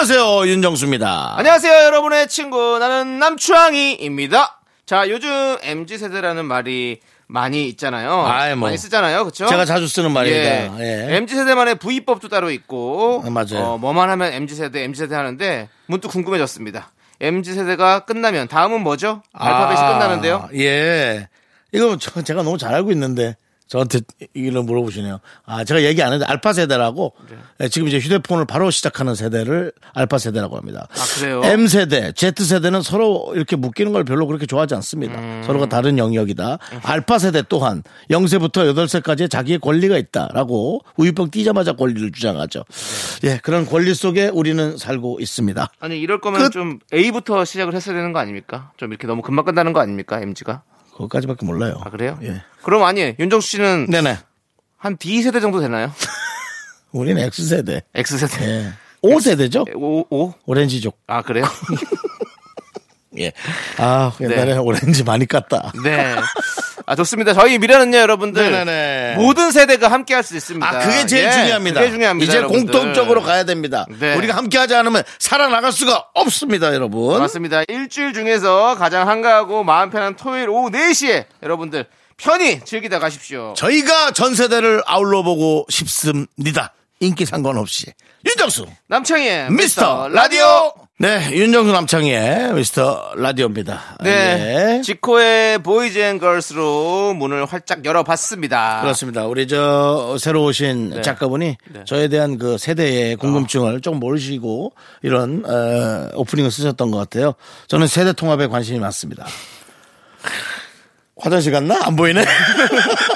안녕하세요 윤정수입니다. 안녕하세요, 여러분의 친구. 나는 남추앙이입니다. 자, 요즘 MZ세대라는 말이 많이 있잖아요. 아이, 뭐. 많이 쓰잖아요. 그쵸? 제가 자주 쓰는 말입니다. 예. MZ세대만의 V법도 따로 있고. 아, 맞아요. 어, 뭐만 하면 MZ세대, MZ세대 하는데, 문득 궁금해졌습니다. MZ세대가 끝나면, 다음은 뭐죠? 알파벳이 아, 끝나는데요. 예. 이거 저, 제가 너무 잘 알고 있는데 저한테 이걸 물어보시네요. 아, 제가 얘기 안 했는데 알파 세대라고 예, 지금 이제 휴대폰을 바로 시작하는 세대를 알파 세대라고 합니다. 아, 그래요? M 세대, Z 세대는 서로 이렇게 묶이는 걸 별로 그렇게 좋아하지 않습니다. 음. 서로가 다른 영역이다. 알파 세대 또한 0세부터 8세까지 자기의 권리가 있다라고 우유병 뛰자마자 권리를 주장하죠. 네. 예, 그런 권리 속에 우리는 살고 있습니다. 아니, 이럴 거면 끝. 좀 A부터 시작을 했어야 되는 거 아닙니까? 좀 이렇게 너무 금방 끝나는 거 아닙니까? MZ가? 그것까지밖에 몰라요. 아, 그래요? 예. 그럼 아니, 윤정수 씨는 네네. 한 D세대 정도 되나요? 우리는 X세대. X세대. 예. 5세대죠? 오, 오? 오렌지족. 아, 그래요? 예. 아, 옛날에 네. 오렌지 많이 깠다. 네. 아, 좋습니다. 저희 미래는요, 여러분들. 네네네. 모든 세대가 함께 할 수 있습니다. 아, 그게 제일 예, 중요합니다. 그게 중요합니다. 이제 여러분들. 공통적으로 가야 됩니다. 네. 우리가 함께 하지 않으면 살아나갈 수가 없습니다, 여러분. 맞습니다. 일주일 중에서 가장 한가하고 마음 편한 토요일 오후 4시에 여러분들 편히 즐기다 가십시오. 저희가 전 세대를 아울러 보고 싶습니다. 인기 상관없이. 윤정수, 남창희의 미스터 라디오. 네, 윤정수 남창희의 미스터 라디오입니다. 네. 예. 지코의 Boys And Girls로 문을 활짝 열어봤습니다. 그렇습니다. 우리 저 새로 오신 네. 작가분이 저에 대한 그 세대의 궁금증을 조금 모르시고 이런 어, 오프닝을 쓰셨던 것 같아요. 저는 세대 통합에 관심이 많습니다. 화장실 갔나? 안 보이네.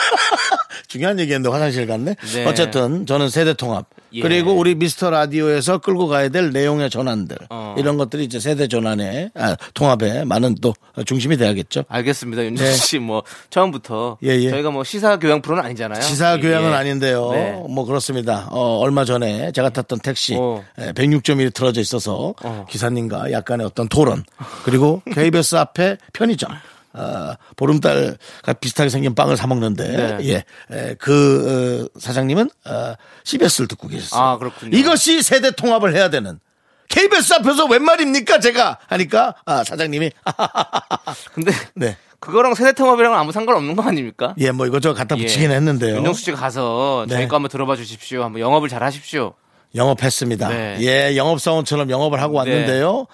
중요한 얘기했는데 화장실 갔네. 네. 어쨌든 저는 세대 통합 예. 그리고 우리 미스터 라디오에서 끌고 가야 될 내용의 전환들 어. 이런 것들이 이제 세대 전환에 아, 통합에 많은 또 중심이 돼야겠죠. 알겠습니다. 윤정수 네. 씨, 뭐, 처음부터. 예, 예. 저희가 뭐 시사 교양 프로는 아니잖아요. 시사 교양은 예. 아닌데요. 네. 뭐 그렇습니다. 어, 얼마 전에 제가 탔던 택시 어. 106점이 틀어져 있어서 어. 기사님과 약간의 어떤 토론 그리고 KBS 앞에 편의점 어, 보름달과 비슷하게 생긴 빵을 사 먹는데 네. 예, 에, 그 어, 사장님은 어, CBS를 듣고 계셨어요. 아, 그렇군요. 이것이 세대 통합을 해야 되는. KBS 앞에서 웬 말입니까 제가 하니까 아 사장님이 근데 네. 그거랑 세대 통합이랑은 아무 상관없는 거 아닙니까? 예 뭐 이것저것 갖다 예. 붙이긴 했는데요. 윤정수 씨가 가서 저희 네. 거 한번 들어봐 주십시오. 한번 영업을 잘 하십시오. 영업했습니다. 네. 예, 영업사원처럼 영업을 하고 왔는데요.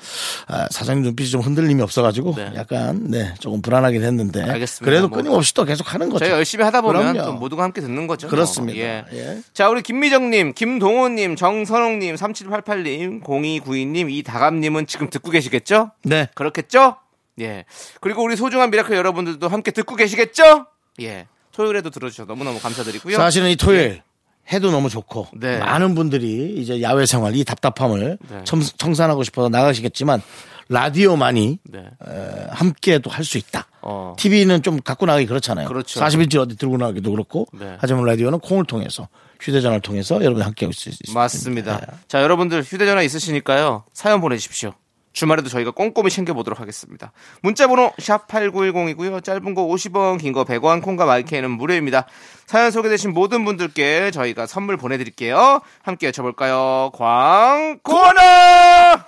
아, 사장님 눈빛이 좀 흔들림이 없어가지고 네. 약간 네 조금 불안하긴 했는데 알겠습니다. 그래도 뭐. 끊임없이 또 계속 하는 거죠. 저희가 열심히 하다 보면 그럼요. 또 모두가 함께 듣는 거죠. 그렇습니다. 예. 예. 자, 우리 김미정님, 김동호님, 정선홍님, 3788님, 0292님, 이다감님은 지금 듣고 계시겠죠? 네. 그렇겠죠? 예. 그리고 우리 소중한 미라클 여러분들도 함께 듣고 계시겠죠? 예. 토요일에도 들어주셔서 너무너무 감사드리고요. 사실은 이 토요일 해도 너무 좋고 네. 많은 분들이 이제 야외 생활 이 답답함을 네. 청, 청산하고 싶어서 나가시겠지만 라디오만이 네. 에, 함께도 할수 있다. 어. TV는 좀 갖고 나가기 그렇잖아요. 그렇죠. 40인치 어디 들고 나가기도 그렇고. 네. 하지만 라디오는 콩을 통해서 휴대전화를 통해서 여러분 함께하고 있을 수 있습니다. 맞습니다. 네. 자, 여러분들 휴대전화 있으시니까요. 사연 보내주십시오. 주말에도 저희가 꼼꼼히 챙겨보도록 하겠습니다. 문자번호 샵8910이고요. 짧은 거 50원, 긴 거 100원, 콩과 my K는 무료입니다. 사연 소개되신 모든 분들께 저희가 선물 보내드릴게요. 함께 외쳐볼까요? 광고나!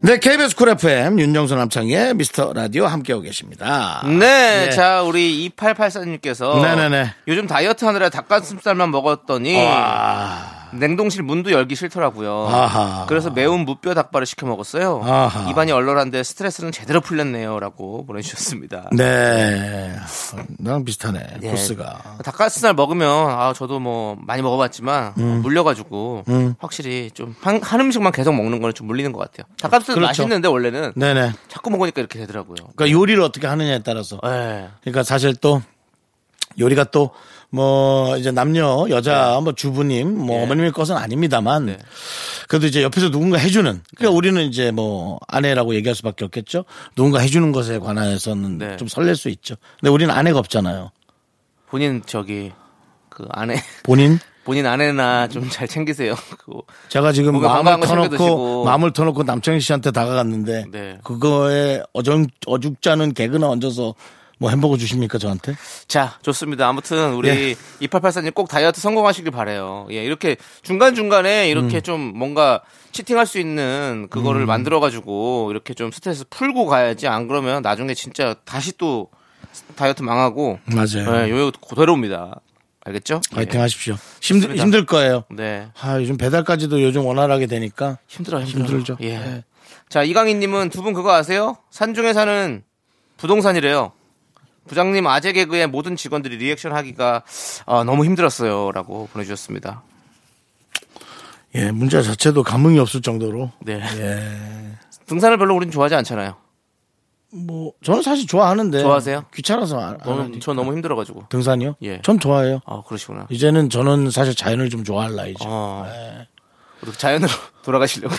네, KBS 쿨 FM 윤정수 남창희의 미스터 라디오 함께하고 계십니다. 네, 예. 자, 우리 2884님께서 네네네. 요즘 다이어트 하느라 닭가슴살만 먹었더니 와. 냉동실 문도 열기 싫더라고요. 아하. 그래서 매운 무뼈 닭발을 시켜 먹었어요. 아하. 입안이 얼얼한데 스트레스는 제대로 풀렸네요라고 보내주셨습니다. 네. 나랑 비슷하네. 예. 코스가. 닭가슴살 먹으면 아 저도 뭐 많이 먹어봤지만 음. 물려가지고 확실히 좀한 음식만 계속 먹는 거는 좀 물리는 것 같아요. 닭가슴살 그렇죠. 맛있는데 원래는 네네. 자꾸 먹으니까 이렇게 되더라고요. 그러니까 요리를 어떻게 하느냐에 따라서. 예. 그러니까 사실 또 요리가 또 뭐 이제 남녀 여자 뭐 주부님 뭐 예. 어머님의 것은 아닙니다만 네. 그래도 이제 옆에서 누군가 해주는 그러니까 우리는 이제 뭐 아내라고 얘기할 수밖에 없겠죠 누군가 해주는 것에 관해서는 네. 좀 설렐 수 있죠 근데 우리는 아내가 없잖아요 본인 저기 그 아내 본인 본인 아내나 좀 잘 챙기세요. 그거 제가 지금 마음을 터놓고. 마음을 터놓고 남창희 씨한테 다가갔는데 네. 그거에 어정 어죽자는 개그나 얹어서 뭐 햄버거 주십니까 저한테? 자, 좋습니다. 아무튼 우리 예. 2884님 꼭 다이어트 성공하시길 바래요. 예, 이렇게 중간 중간에 음. 이렇게 좀 뭔가 치팅할 수 있는 그거를 만들어 가지고 이렇게 좀 스트레스 풀고 가야지 안 그러면 나중에 진짜 다시 또 다이어트 망하고 맞아요. 예, 요요 그대로입니다. 알겠죠? 화이팅 예. 하십시오. 힘들 좋습니다. 힘들 거예요. 네. 아 요즘 배달까지도 요즘 원활하게 되니까 힘들어, 힘들어. 힘들죠. 예. 예. 자, 이강희님은 두 분 그거 아세요? 산중에 사는 부동산이래요. 부장님 아재 개그에 모든 직원들이 리액션 하기가 아, 너무 힘들었어요. 라고 보내주셨습니다. 예 문자 자체도 감흥이 없을 정도로 네. 예. 등산을 별로 우린 좋아하지 않잖아요. 뭐 저는 사실 좋아하는데 좋아하세요? 귀찮아서 안, 안 저는, 하니까. 저 너무 힘들어가지고. 등산이요? 예. 전 좋아해요. 아, 그러시구나. 이제는 저는 사실 자연을 좀 좋아할 나이죠. 어. 예. 자연으로 돌아가시려고요.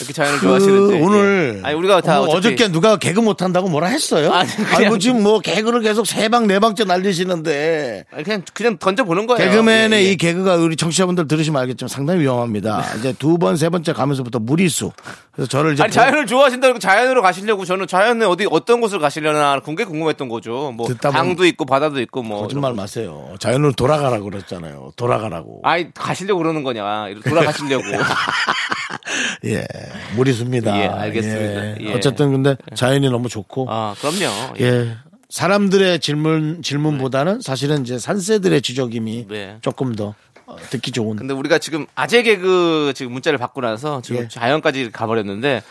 이렇게 자연을 그 좋아하시는지. 오늘 예. 아니, 우리가 다 뭐 어저께 누가 개그 못 한다고 뭐라 했어요? 아니, 아니, 뭐 지금 뭐 개그를 계속 세 방 네 방째 날리시는데 아니, 그냥, 그냥 던져 보는 거예요. 개그맨의 예, 예. 이 개그가 우리 청취자분들 들으시면 알겠지만 상당히 위험합니다. 이제 두 번, 세 번째 가면서부터 무리수. 그래서 저를 이제 아니 자연을 좋아하신다고 자연으로 가시려고 저는 자연에 어디 어떤 곳을 가시려나 그게 궁금했던 거죠. 뭐 듣다 보면 강도 있고 바다도 있고 뭐 거짓말 마세요. 자연으로 돌아가라고 그랬잖아요. 돌아가라고. 아니 가시려고 그러는 거냐 이렇게 돌아가시려고 예. 무리수입니다. 예, 알겠습니다. 예. 어쨌든 근데 자연이 너무 좋고. 아 그럼요 예. 예. 사람들의 질문, 질문보다는 사실은 이제 산새들의 지적임이 네. 조금 더 어, 듣기 좋은. 근데 우리가 지금 아재 개그 지금 문자를 받고 나서 지금 예. 자연까지 가버렸는데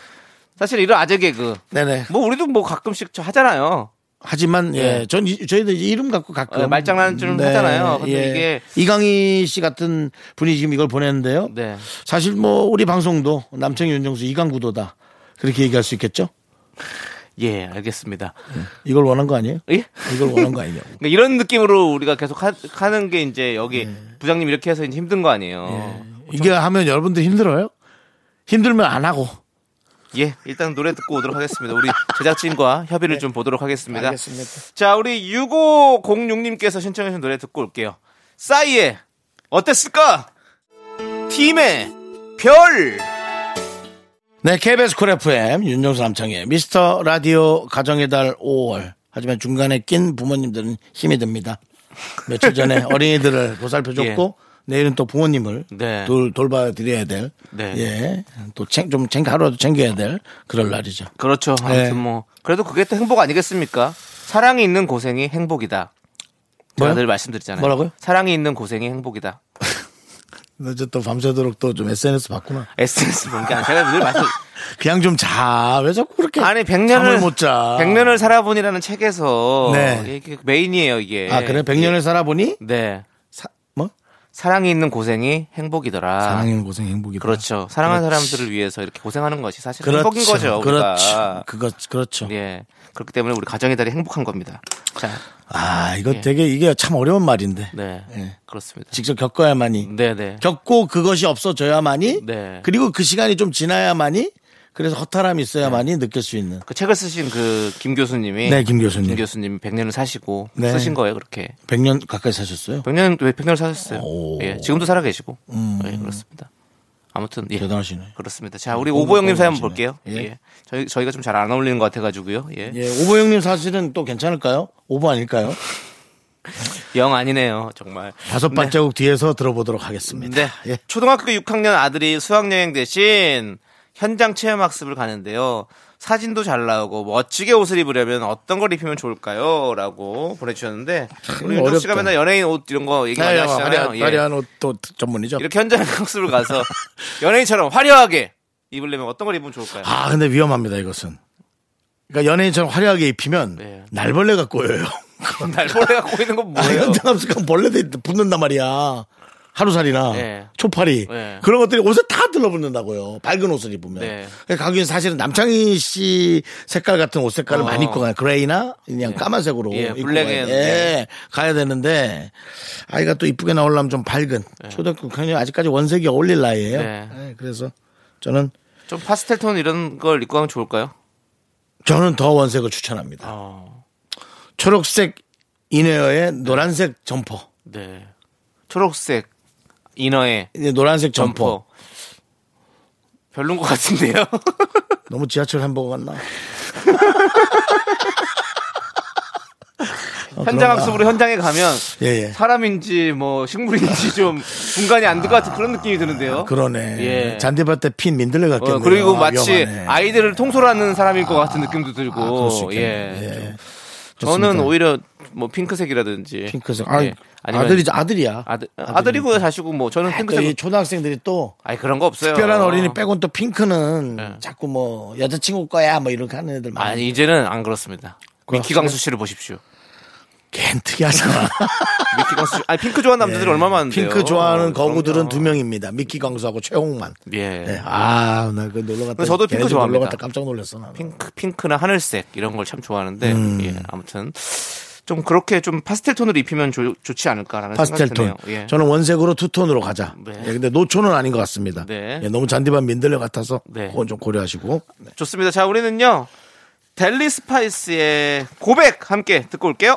사실 이런 아재 개그 네네. 뭐 우리도 뭐 가끔씩 저 하잖아요. 하지만 예, 예. 전 이- 저희들 이름 갖고 가끔 네, 어, 말장난 좀 하잖아요. 근데 이게- 이강희 씨 같은 분이 지금 이걸 보냈는데요. 네. 사실 뭐 우리 방송도 남청희 윤정수 이강구도다 그렇게 얘기할 수 있겠죠? 예 알겠습니다. 이걸 원한 거 아니에요? 예? 이걸 원한 거 아니냐고. 그러니까 이런 느낌으로 우리가 계속 하, 하는 게 이제 여기 네. 부장님 이렇게 해서 이제 힘든 거 아니에요. 이게 하면 여러분들 힘들어요? 힘들면 안 하고. 예, 일단 노래 듣고 오도록 하겠습니다. 우리 제작진과 협의를 좀 보도록 하겠습니다. 네. 알겠습니다. 자, 우리 6506님께서 신청하신 노래 듣고 올게요. 싸이의 어땠을까? 팀의 별! 네, KBS 쿨 FM 윤정수 남창희의 미스터 라디오 가정의 달 5월. 하지만 중간에 낀 부모님들은 힘이 듭니다. 며칠 전에 어린이들을 보살펴 줬고 내일은 또 부모님을 네. 돌, 돌봐 드려야 될. 네. 예. 또 챙, 좀 챙겨, 하루라도 챙겨야 될 그럴 날이죠. 그렇죠. 아무튼 네. 뭐, 그래도 그게 또 행복 아니겠습니까? 사랑이 있는 고생이 행복이다. 제가? 늘 말씀드리잖아요. 뭐라고요? 사랑이 있는 고생이 행복이다. 너 이제 또 밤새도록 또 좀 SNS 봤구나. 뭔게 아니라 제가 늘 말씀, 그냥 좀 자. 왜 자꾸 그렇게. 아니, 잠을 100년을, 못 자. 100년을 살아본이라는 책에서 네. 이게 메인이에요, 이게. 아, 그래? 100년을 살아보니? 네. 사, 뭐? 사랑이 있는 고생이 행복이더라. 사랑하는 고생 행복이다. 그렇죠. 사랑하는 그렇지. 사람들을 위해서 이렇게 고생하는 것이 사실 그렇죠. 행복인 거죠. 그렇죠. 그거, 그렇죠. 예. 그렇기 때문에 우리 가정의 달이 행복한 겁니다. 자, 아, 이거 예. 되게 이게 참 어려운 말인데. 네. 예. 그렇습니다. 직접 겪어야만이. 네, 네. 겪고 그것이 없어져야만이. 네. 그리고 그 시간이 좀 지나야만이. 그래서 허탈함이 있어야만이 느낄 수 있는. 그 책을 쓰신 그 김 교수님이 네, 김 교수님. 김 교수님 100년을 사시고 네. 쓰신 거예요, 그렇게. 100년 가까이 사셨어요? 100년 왜 100년을 사셨어요? 오. 음. 예. 지금도 살아 계시고. 예, 그렇습니다. 아무튼 예. 대단하시네. 그렇습니다. 자, 우리 오보영님 사연 한번. 볼게요. 예. 예. 저희 저희가 좀 잘 안 어울리는 것 같아가지고요. 예. 예, 오보영님 사실은 또 괜찮을까요? 오보 아닐까요? 영 아니네요, 정말. 다섯 발자국 뒤에서 들어보도록 하겠습니다. 네. 예. 초등학교 6학년 아들이 수학여행 대신 현장 체험 학습을 가는데요. 사진도 잘 나오고 멋지게 옷을 입으려면 어떤 걸 입히면 좋을까요? 라고 보내주셨는데 우리 윤정 씨가. 맨날 연예인 옷 이런 거 얘기 많이 네, 하시잖아요. 화려한, 예. 화려한 옷도 전문이죠. 이렇게 현장 학습을 가서 연예인처럼 화려하게 입으려면 어떤 걸 입으면 좋을까요? 아, 근데 위험합니다, 이것은. 그러니까 연예인처럼 화려하게 입히면 네. 날벌레가 꼬여요. 날벌레가 꼬이는 건 아, 뭐예요? 현장 합숙하면 벌레들 붙는단 말이야. 하루살이나 네. 초파리 네. 그런 것들이 옷에 다 들러붙는다고요. 밝은 옷을 입으면. 네. 가격은 사실은 남창희 씨 색깔 같은 옷 색깔을 어. 많이 입고 가요. gray나 그냥 까만색으로 예, 입고 black and, 가야, 예, 가야 되는데 아이가 또 이쁘게 나오려면 좀 밝은 초등학교 그냥 아직까지 원색이 어울릴 나이예요. 네. 예, 그래서 저는 좀 파스텔 톤 이런 걸 입고 가면 좋을까요? 저는 더 원색을 추천합니다. 어, 초록색 inner에 노란색 점퍼. 네. 초록색 inner에 이제 노란색 점퍼. 점퍼. 별론 것 같은데요? 너무 지하철 햄버거 같나? 어, 현장? 학습으로 현장에 가면 예, 예. 사람인지 뭐 식물인지 좀 분간이 안 될 것 같은 그런 느낌이 드는데요. 그러네. 예. 잔디밭에 핀 민들레 같겠네요. 어, 그리고 아, 마치 위험하네. 아이들을 통솔하는 사람일 것 같은 느낌도 들고. 아, 있겠네. 예. 예. 저는 좋습니다. 오히려 뭐 핑크색이라든지 핑크색. 아, 예. 아니면 아들이 아들이야. 아들 아들이고 사시고 뭐 저는 또 핑크색 이 초등학생들이 또 아니 그런 거 없어요. 특별한 어린이 빼곤 또 핑크는 네. 자꾸 뭐 여자친구 거야 뭐 이렇게 하는 애들 많아. 아니 이제는 안 그렇습니다. 미키. 강수 씨를 보십시오. 걔는 특이하잖아. 미키 씨. 아니 핑크 좋아하는 남자들이 얼마나 많은데요. 예. 핑크 좋아하는 거구들은. 두 명입니다. 미키 강수하고 최홍만. 예. 네. 아, 나 그 놀러 갔다. 저도 핑크 좋아합니다. 놀러 갔다 깜짝 놀랐어. 나는. 핑크 핑크나 하늘색 이런 걸 참 좋아하는데 음. 예. 아무튼 좀 그렇게 좀 파스텔 톤으로 입히면 좋, 좋지 않을까라는 파스텔 생각이 톤. 예. 저는 원색으로 two tone으로 가자. 네. 예, 근데 노초는 아닌 것 같습니다. 네. 예, 너무 잔디밭 민들레 같아서 네. 그건 좀 고려하시고. 네. 좋습니다. 자, 우리는요. 델리 스파이스의 고백 함께 듣고 올게요.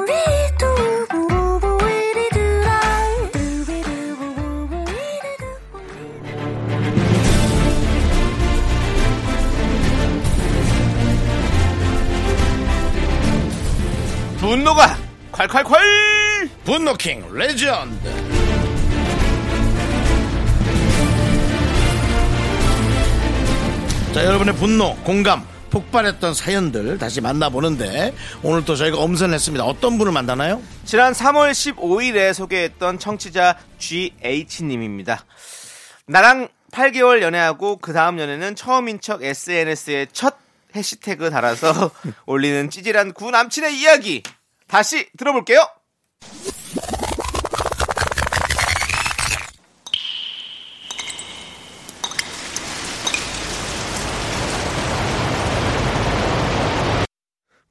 분노가 콸콸콸! 분노킹 레전드. 자, 여러분의 분노, 공감, 폭발했던 사연들 다시 만나보는데 오늘 또 저희가 엄선했습니다. 어떤 분을 만나나요? 지난 3월 15일에 소개했던 청취자 GH님입니다. 나랑 8개월 연애하고 그 다음 연애는 처음인 척 SNS에 첫 해시태그 달아서 올리는 찌질한 구 남친의 이야기 다시 들어볼게요.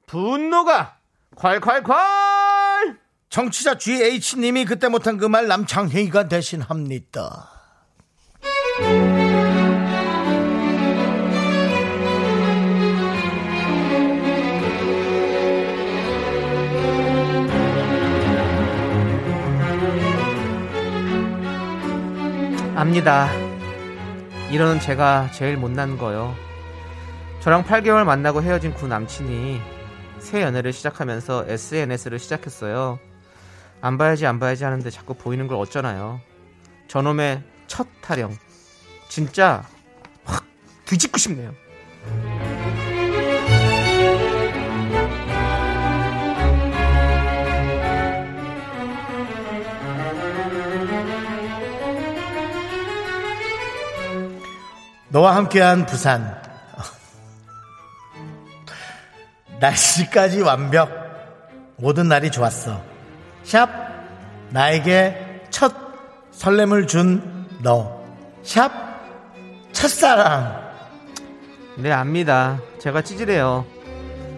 분노가 콸콸콸! 청취자 GH님이 그때 못한 그 말 남창희가 대신합니다. 압니다. 이런 제가 제일 못난 거요. 저랑 8개월 만나고 헤어진 구 남친이 새 연애를 시작하면서 SNS를 시작했어요. 안 봐야지 안 봐야지 하는데 자꾸 보이는 걸 어쩌나요? 저놈의 첫 타령. 진짜 확 뒤집고 싶네요. 너와 함께한 부산. 날씨까지 완벽. 모든 날이 좋았어. 샵. 나에게 첫 설렘을 준 너. 샵. 첫사랑. 네, 압니다. 제가 찌질해요.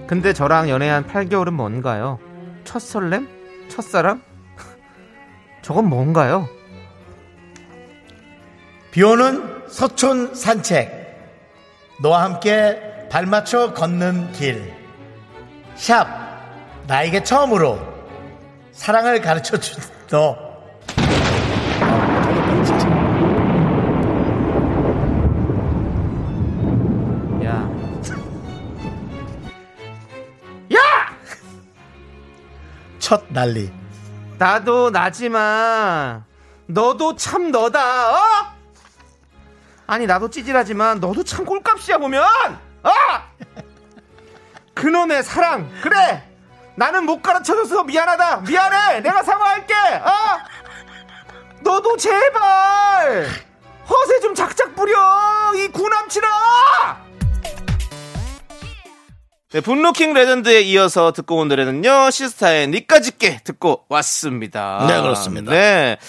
근데 저랑 연애한 8개월은 뭔가요? 첫 설렘? 첫사랑? 저건 뭔가요? 비 오는 서촌 산책. 너와 함께 발맞춰 걷는 길. 샵. 나에게 처음으로 사랑을 가르쳐 준 너. 야, 첫 난리. 나도 나지만 너도 참 너다. 어? 아니 나도 찌질하지만 너도 참 꼴값이야 보면. 어? 근원의 사랑. 그래. 나는 못 가르쳐줘서 미안하다. 미안해. 내가 사과할게. 어? 너도 제발 허세 좀 작작 부려. 이 구남친아. 네, 분노킹 레전드에 이어서 듣고 온 노래는요, 시스타의 니까짓게 듣고 왔습니다. 네, 그렇습니다. 네.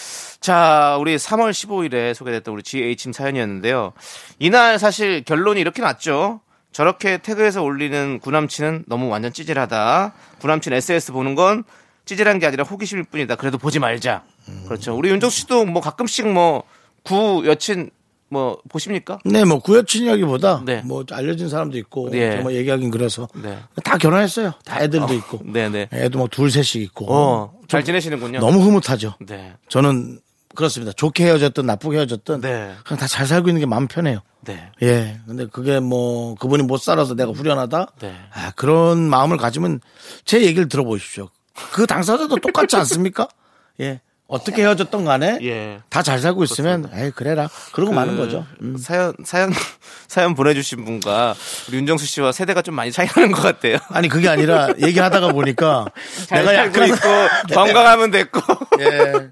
자, 우리 3월 15일에 소개됐던 우리 GH님 사연이었는데요. 이날 사실 결론이 이렇게 났죠. 저렇게 태그에서 올리는 구남친은 너무 완전 찌질하다. 구남친 SS 보는 건 찌질한 게 아니라 호기심일 뿐이다. 그래도 보지 말자. 그렇죠. 우리 윤정 씨도 뭐 가끔씩 뭐 구 여친 뭐 보십니까? 네, 뭐 구여친이라기보다 네. 뭐 알려진 사람도 있고 예. 뭐 얘기하긴 그래서 네. 다 결혼했어요. 다 애들도 있고. 네네. 애도 뭐 둘 셋씩 있고. 어, 잘 지내시는군요. 너무 흐뭇하죠. 네. 저는 그렇습니다. 좋게 헤어졌든 나쁘게 헤어졌든 네. 그냥 다 잘 살고 있는 게 마음 편해요. 네. 예. 근데 그게 뭐 그분이 못 살아서 내가 후련하다. 네. 아, 그런 마음을 가지면 제 얘기를 들어보십시오. 그 당사자도 똑같지 않습니까? 예. 어떻게 헤어졌던 간에 예. 다 잘 살고 있으면 에이 그래라 그러고 마는 거죠. 음. 사연 사연 사연 보내주신 분과 우리 윤정수 씨와 세대가 좀 많이 차이 나는 것 같아요. 아니 그게 아니라 얘기하다가 보니까 잘 내가 약간 있고 건강하면 됐고. 예.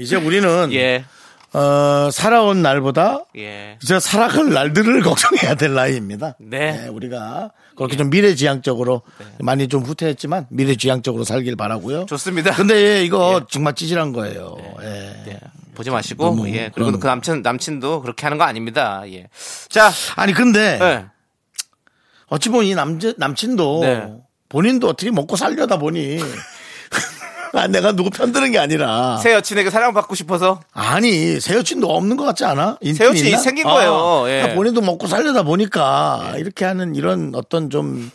이제 우리는 예. 어, 살아온 날보다 예. 이제 살아갈 날들을 걱정해야 될 나이입니다. 네. 우리가 그렇게 좀 미래지향적으로 많이 좀 후퇴했지만 미래지향적으로 살길 바라고요. 좋습니다. 근데 이거 정말 찌질한 거예요. 예. 네. 보지 마시고 너무 예. 그리고 그 남친 남친도 그렇게 하는 거 아닙니다. 예. 자, 아니 근데 네. 어찌 보면 이 남자 남친도 네. 본인도 어떻게 먹고 살려다 보니 아, 내가 누구 편드는 게 아니라 새 여친에게 사랑받고 싶어서 아니 새 여친도 없는 것 같지 않아? 새 여친이 있나? 생긴 거예요. 아, 예. 그러니까 본인도 먹고 살려다 보니까 이렇게 하는 이런 어떤 좀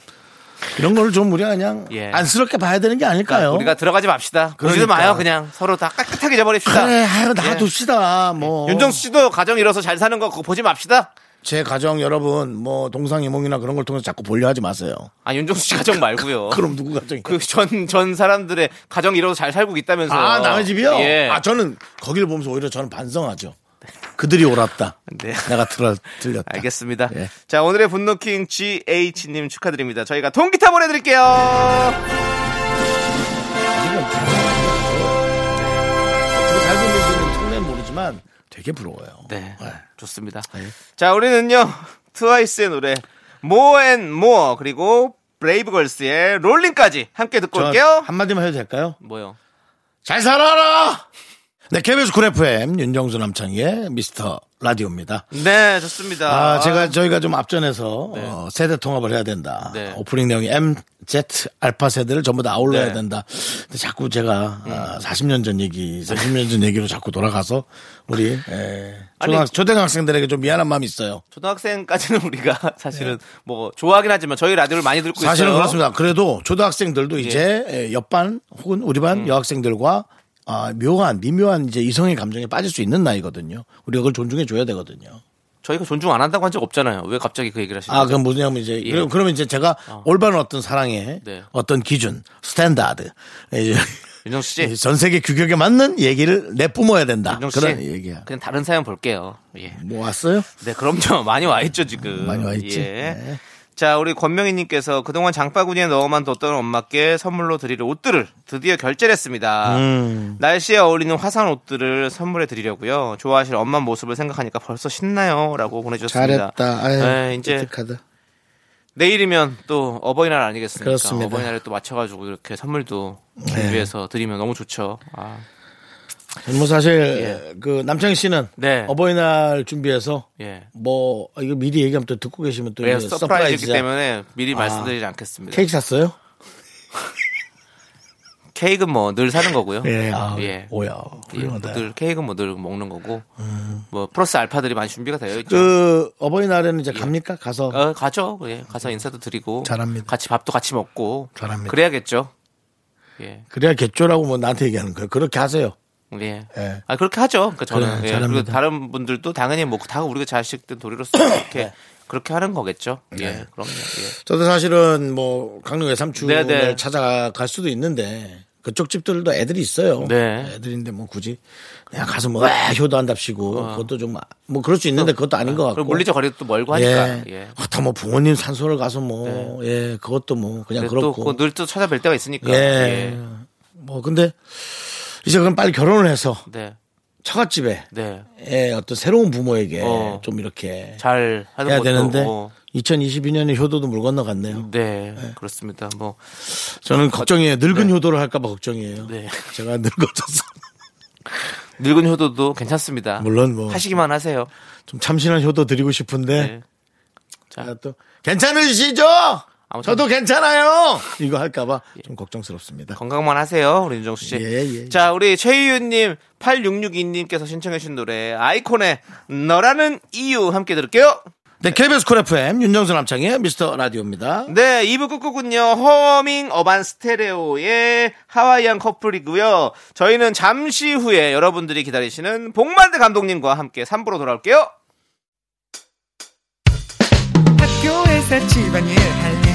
이런 거를 좀 우리가 그냥 예. 안쓰럽게 봐야 되는 게 아닐까요? 우리가 들어가지 맙시다. 보지도 그러니까. 마요. 그냥 서로 다 깨끗하게 잊어버립시다. 그래, 아유, 놔둡시다. 뭐. 윤정수 씨도 가정 이뤄서 잘 사는 거 그거 보지 맙시다. 제 가정 여러분, 뭐, 동상이몽이나 그런 걸 통해서 자꾸 보려 하지 마세요. 아 윤정수 씨 가정 말고요. 그럼 누구 가정이? 그전전 사람들의 가정 이뤄서 잘 살고 있다면서요. 아, 남의 집이요? 예. 아, 저는 거기를 보면서 오히려 저는 반성하죠. 그들이 옳았다. 네. 내가 틀, 틀렸다. 알겠습니다. 예. 자, 오늘의 분노킹 GH님 축하드립니다. 저희가 통기타 보내드릴게요. 어떻게 살고 있는지는 전혀 모르지만 되게 부러워요. 네. 좋습니다. 네. 자, 우리는요, 트와이스의 노래, More and More, 그리고 브레이브걸스의 롤링까지 함께 듣고 저 올게요. 한마디만 해도 될까요? 뭐요? 잘 살아라! 네, KBS 쿨 FM 윤정수 남창희의 미스터 라디오입니다. 네, 좋습니다. 아, 제가 저희가 좀 앞전에서 어, 세대 통합을 해야 된다. 네. 오프닝 내용이 M, Z, 알파 세대를 전부 다 아울러야 네. 된다. 근데 자꾸 제가 아, 40년 전 얘기, 40년 전 얘기로 자꾸 돌아가서 우리 에, 초등, 아니, 초등학생들에게 좀 미안한 마음이 있어요. 초등학생까지는 우리가 사실은 뭐 좋아하긴 하지만 저희 라디오를 많이 듣고 네. 사실은 있어요. 그렇습니다. 그래도 초등학생들도 이제 에, 옆반 혹은 우리 반 음. 여학생들과 아, 묘한 미묘한 이제 이성의 감정에 빠질 수 있는 나이거든요. 우리가 그걸 존중해 줘야 되거든요. 저희가 존중 안 한다고 한 적 없잖아요. 왜 갑자기 그 얘기를 하시는 아? 그럼 뭐냐면 이제 예. 그럼- 그러면 이제 제가 올바른 어떤 사랑의 네. 어떤 기준, standard, 이제 윤정수 씨. 전 세계 규격에 맞는 얘기를 내뿜어야 된다. 윤정수 그런 씨. 얘기야. 그냥 다른 사연 볼게요. 예. 뭐 왔어요? 네, 그럼요. 많이 와 있죠, 지금. 많이 와 있지. 예. 네. 자, 우리 권명희님께서 그동안 장바구니에 넣어만 뒀던 엄마께 선물로 드릴 옷들을 드디어 결제를 했습니다. 음. 날씨에 어울리는 화사한 옷들을 선물해 드리려고요. 좋아하실 엄마 모습을 생각하니까 벌써 신나요. 라고 보내주셨습니다. 잘했다. 아유, 네, 이제 획득하다. 내일이면 또 어버이날 아니겠습니까? 그렇습니다. 네. 어버이날에 또 맞춰가지고 이렇게 선물도 준비해서 드리면 너무 좋죠. 아, 뭐 사실 예. 그 남창희 씨는 네. 어버이날 준비해서 예. 뭐 아, 이거 미리 얘기하면 또 듣고 계시면 또 왜 이제 surprise이기. 때문에 미리 말씀드리지 않겠습니다. 케이크 샀어요? 케이크는 뭐 늘 사는 거고요. 예, 아, 예. 오야, 예, 훌륭하다. 늘 케이크는 뭐 늘 먹는 거고 뭐 플러스 알파들이 많이 준비가 되어 있죠. 그 어버이날에는 이제 갑니까? 가서 어, 가죠. 예, 가서 인사도 드리고 잘합니다. 같이 밥도 같이 먹고 잘합니다. 그래야겠죠. 예, 그래야 겠죠라고 뭐 나한테 얘기하는 거예요. 그렇게 하세요. 예. 예. 아 그렇게 하죠. 그러니까 저는 그래, 예, 잘합니다. 그리고 다른 분들도 당연히 뭐 다 우리가 자식들 도리로서 그렇게 그렇게 하는 거겠죠. 예, 그럼요. 예. 저도 사실은 뭐 강릉 외삼촌을 네, 네. 찾아갈 수도 있는데 그쪽 집들도 애들이 있어요. 네. 애들인데 뭐 굳이 그냥 가서 뭐 아, 효도한답시고 그것도 좀 뭐 그럴 수 있는데 그것도 아닌 것 같고. 물리적 거리도 또 멀고 하니까. 예. 예. 그렇다 뭐 부모님 산소를 가서 뭐 예, 그것도 뭐 그냥 네, 그렇고. 또늘또 찾아뵐 때가 있으니까. 예. 예. 뭐 근데 이제 그럼 빨리 결혼을 해서 네. 처갓집에 네. 예, 어떤 새로운 부모에게 어. 좀 이렇게 잘 해야 되는데 어, 2022년에 효도도 물 건너갔네요. 네, 그렇습니다. 뭐 저는 걱정이에요. 늙은 효도를 할까봐 걱정이에요. 네. 제가 늙어져서 늙은 효도도 괜찮습니다. 물론 뭐 하시기만 하세요. 좀 참신한 효도 드리고 싶은데 네. 제가 또 괜찮으시죠? 아무튼- 저도 괜찮아요. 이거 할까봐 좀 걱정스럽습니다. 건강만 하세요, 우리 윤정수 씨. 예, 예. 자, 우리 최희윤님, 8662님께서 신청해주신 노래, 아이콘의 너라는 이유 함께 들을게요. 네, KBS 쿨 FM 윤정수 남창희의 미스터 라디오입니다. 네, 2부 끝곡은요, 허밍 어반 스테레오의 하와이안 커플이고요. 저희는 잠시 후에 여러분들이 기다리시는 복만대 감독님과 함께 3부로 돌아올게요. 학교에서 집안일 할일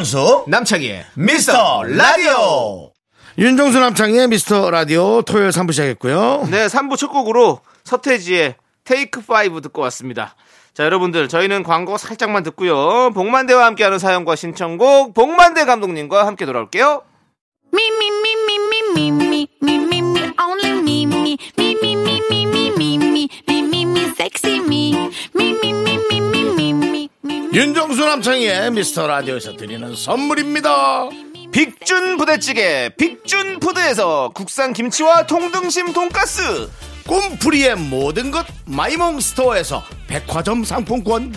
윤정수 남창희의 미스터 라디오. 윤정수 남창의 미스터 라디오 토요일 3부 시작했고요. 네, 3부 첫 곡으로 서태지의 테이크 5 듣고 왔습니다. 자, 여러분들, 저희는 광고 살짝만 듣고요. 복만대와 함께하는 사연과 신청곡, 복만대 감독님과 함께 돌아올게요. Me, only me, 윤정수 남창희의 미스터 라디오에서 드리는 선물입니다. 빅준 부대찌개, 빅준 푸드에서 국산 김치와 통등심 돈가스, 꿈풀이의 모든 것 마이몽 스토어에서 백화점 상품권.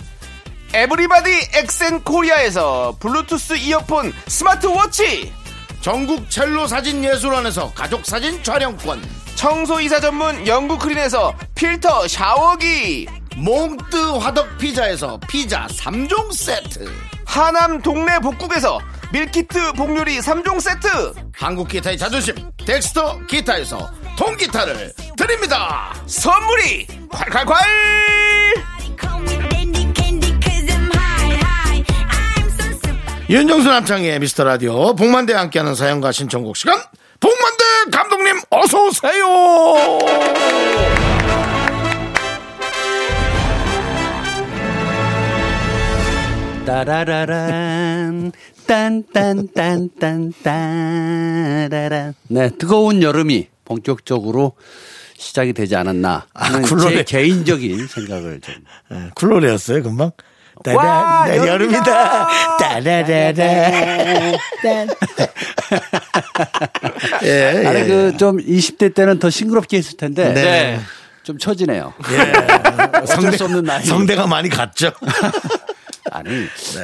에브리바디 엑센 코리아에서 블루투스 이어폰 스마트워치, 전국 첼로 사진 예술원에서 가족 사진 촬영권. 청소이사 전문 영국 크린에서 필터 샤워기, 몽뜨 화덕 피자에서 피자 3종 세트. 하남 동네 복국에서 밀키트 복요리 3종 세트, 한국 기타의 자존심 덱스터 기타에서 통기타를 드립니다. 선물이 콸콸콸! 윤정수 남창희의 미스터 라디오 복만대 함께하는 사연과 신청곡 시간 복만대 감독님 어서 오세요. 따라라란 딴딴딴딴따라란 네 뜨거운 여름이 본격적으로 시작이 되지 않았나 하는 제 쿨러네. 개인적인 생각을 좀 네, 쿨노래였어요 금방. 따라, 와, 네, 여름이다. 따라라라. 예, 아니 예. 그 좀 20대 때는 더 싱그럽게 했을 텐데 네. 좀 처지네요. 예. 어쩔 수 없는 나이. 성대가 많이 갔죠. 아니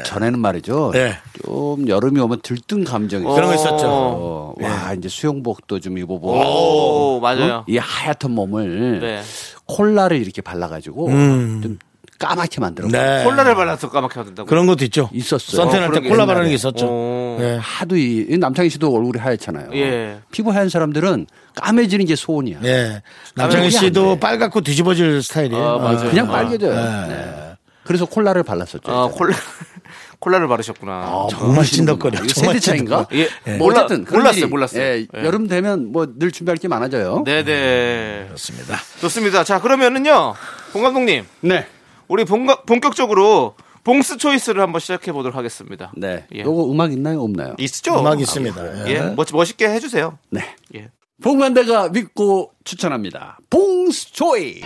전에는 말이죠. 네. 좀 여름이 오면 들뜬 감정이 그런 거. 있었죠. 어, 와 이제 수영복도 좀 입어보고 오, 맞아요. 어? 이 하얗던 몸을 네. 콜라를 이렇게 발라가지고 좀 까맣게 만들어. 음. 네. 콜라를 발라서 까맣게 하던다고. 그런 것도 있죠. 있었어요. 선탠 어, 할때 그런 게 콜라. 바르는 게 있었죠. 어. 네. 하도 이이 남창희 씨도 얼굴이 하얗잖아요. 예. 피부 하얀 사람들은 까매지는 게 소원이야. 예. 남창희 씨도 돼. 빨갛고 뒤집어질 스타일이에요. 아, 맞아요. 그냥 아. 빨개져요. 네. 네. 그래서 콜라를 발랐었죠. 아, 콜라, 콜라를 바르셨구나. 정말 찐덕거려. 세대 차인가? 예. 뭐 몰라- 어쨌든 몰랐어요, 몰랐어요. 예, 예. 여름 되면 뭐 늘 준비할 게 많아져요. 네네. 그렇습니다. 좋습니다. 자, 그러면은요, 봉 감독님, 네. 우리 본가, 본격적으로 봉스 초이스를 한번 시작해 보도록 하겠습니다. 네. 예. 요거 음악 있나요? 없나요? 있죠? 음악 있습니다. 예. 멋, 멋있게 해주세요. 네. 예. 봉만대가 믿고 추천합니다. 봉스 초이.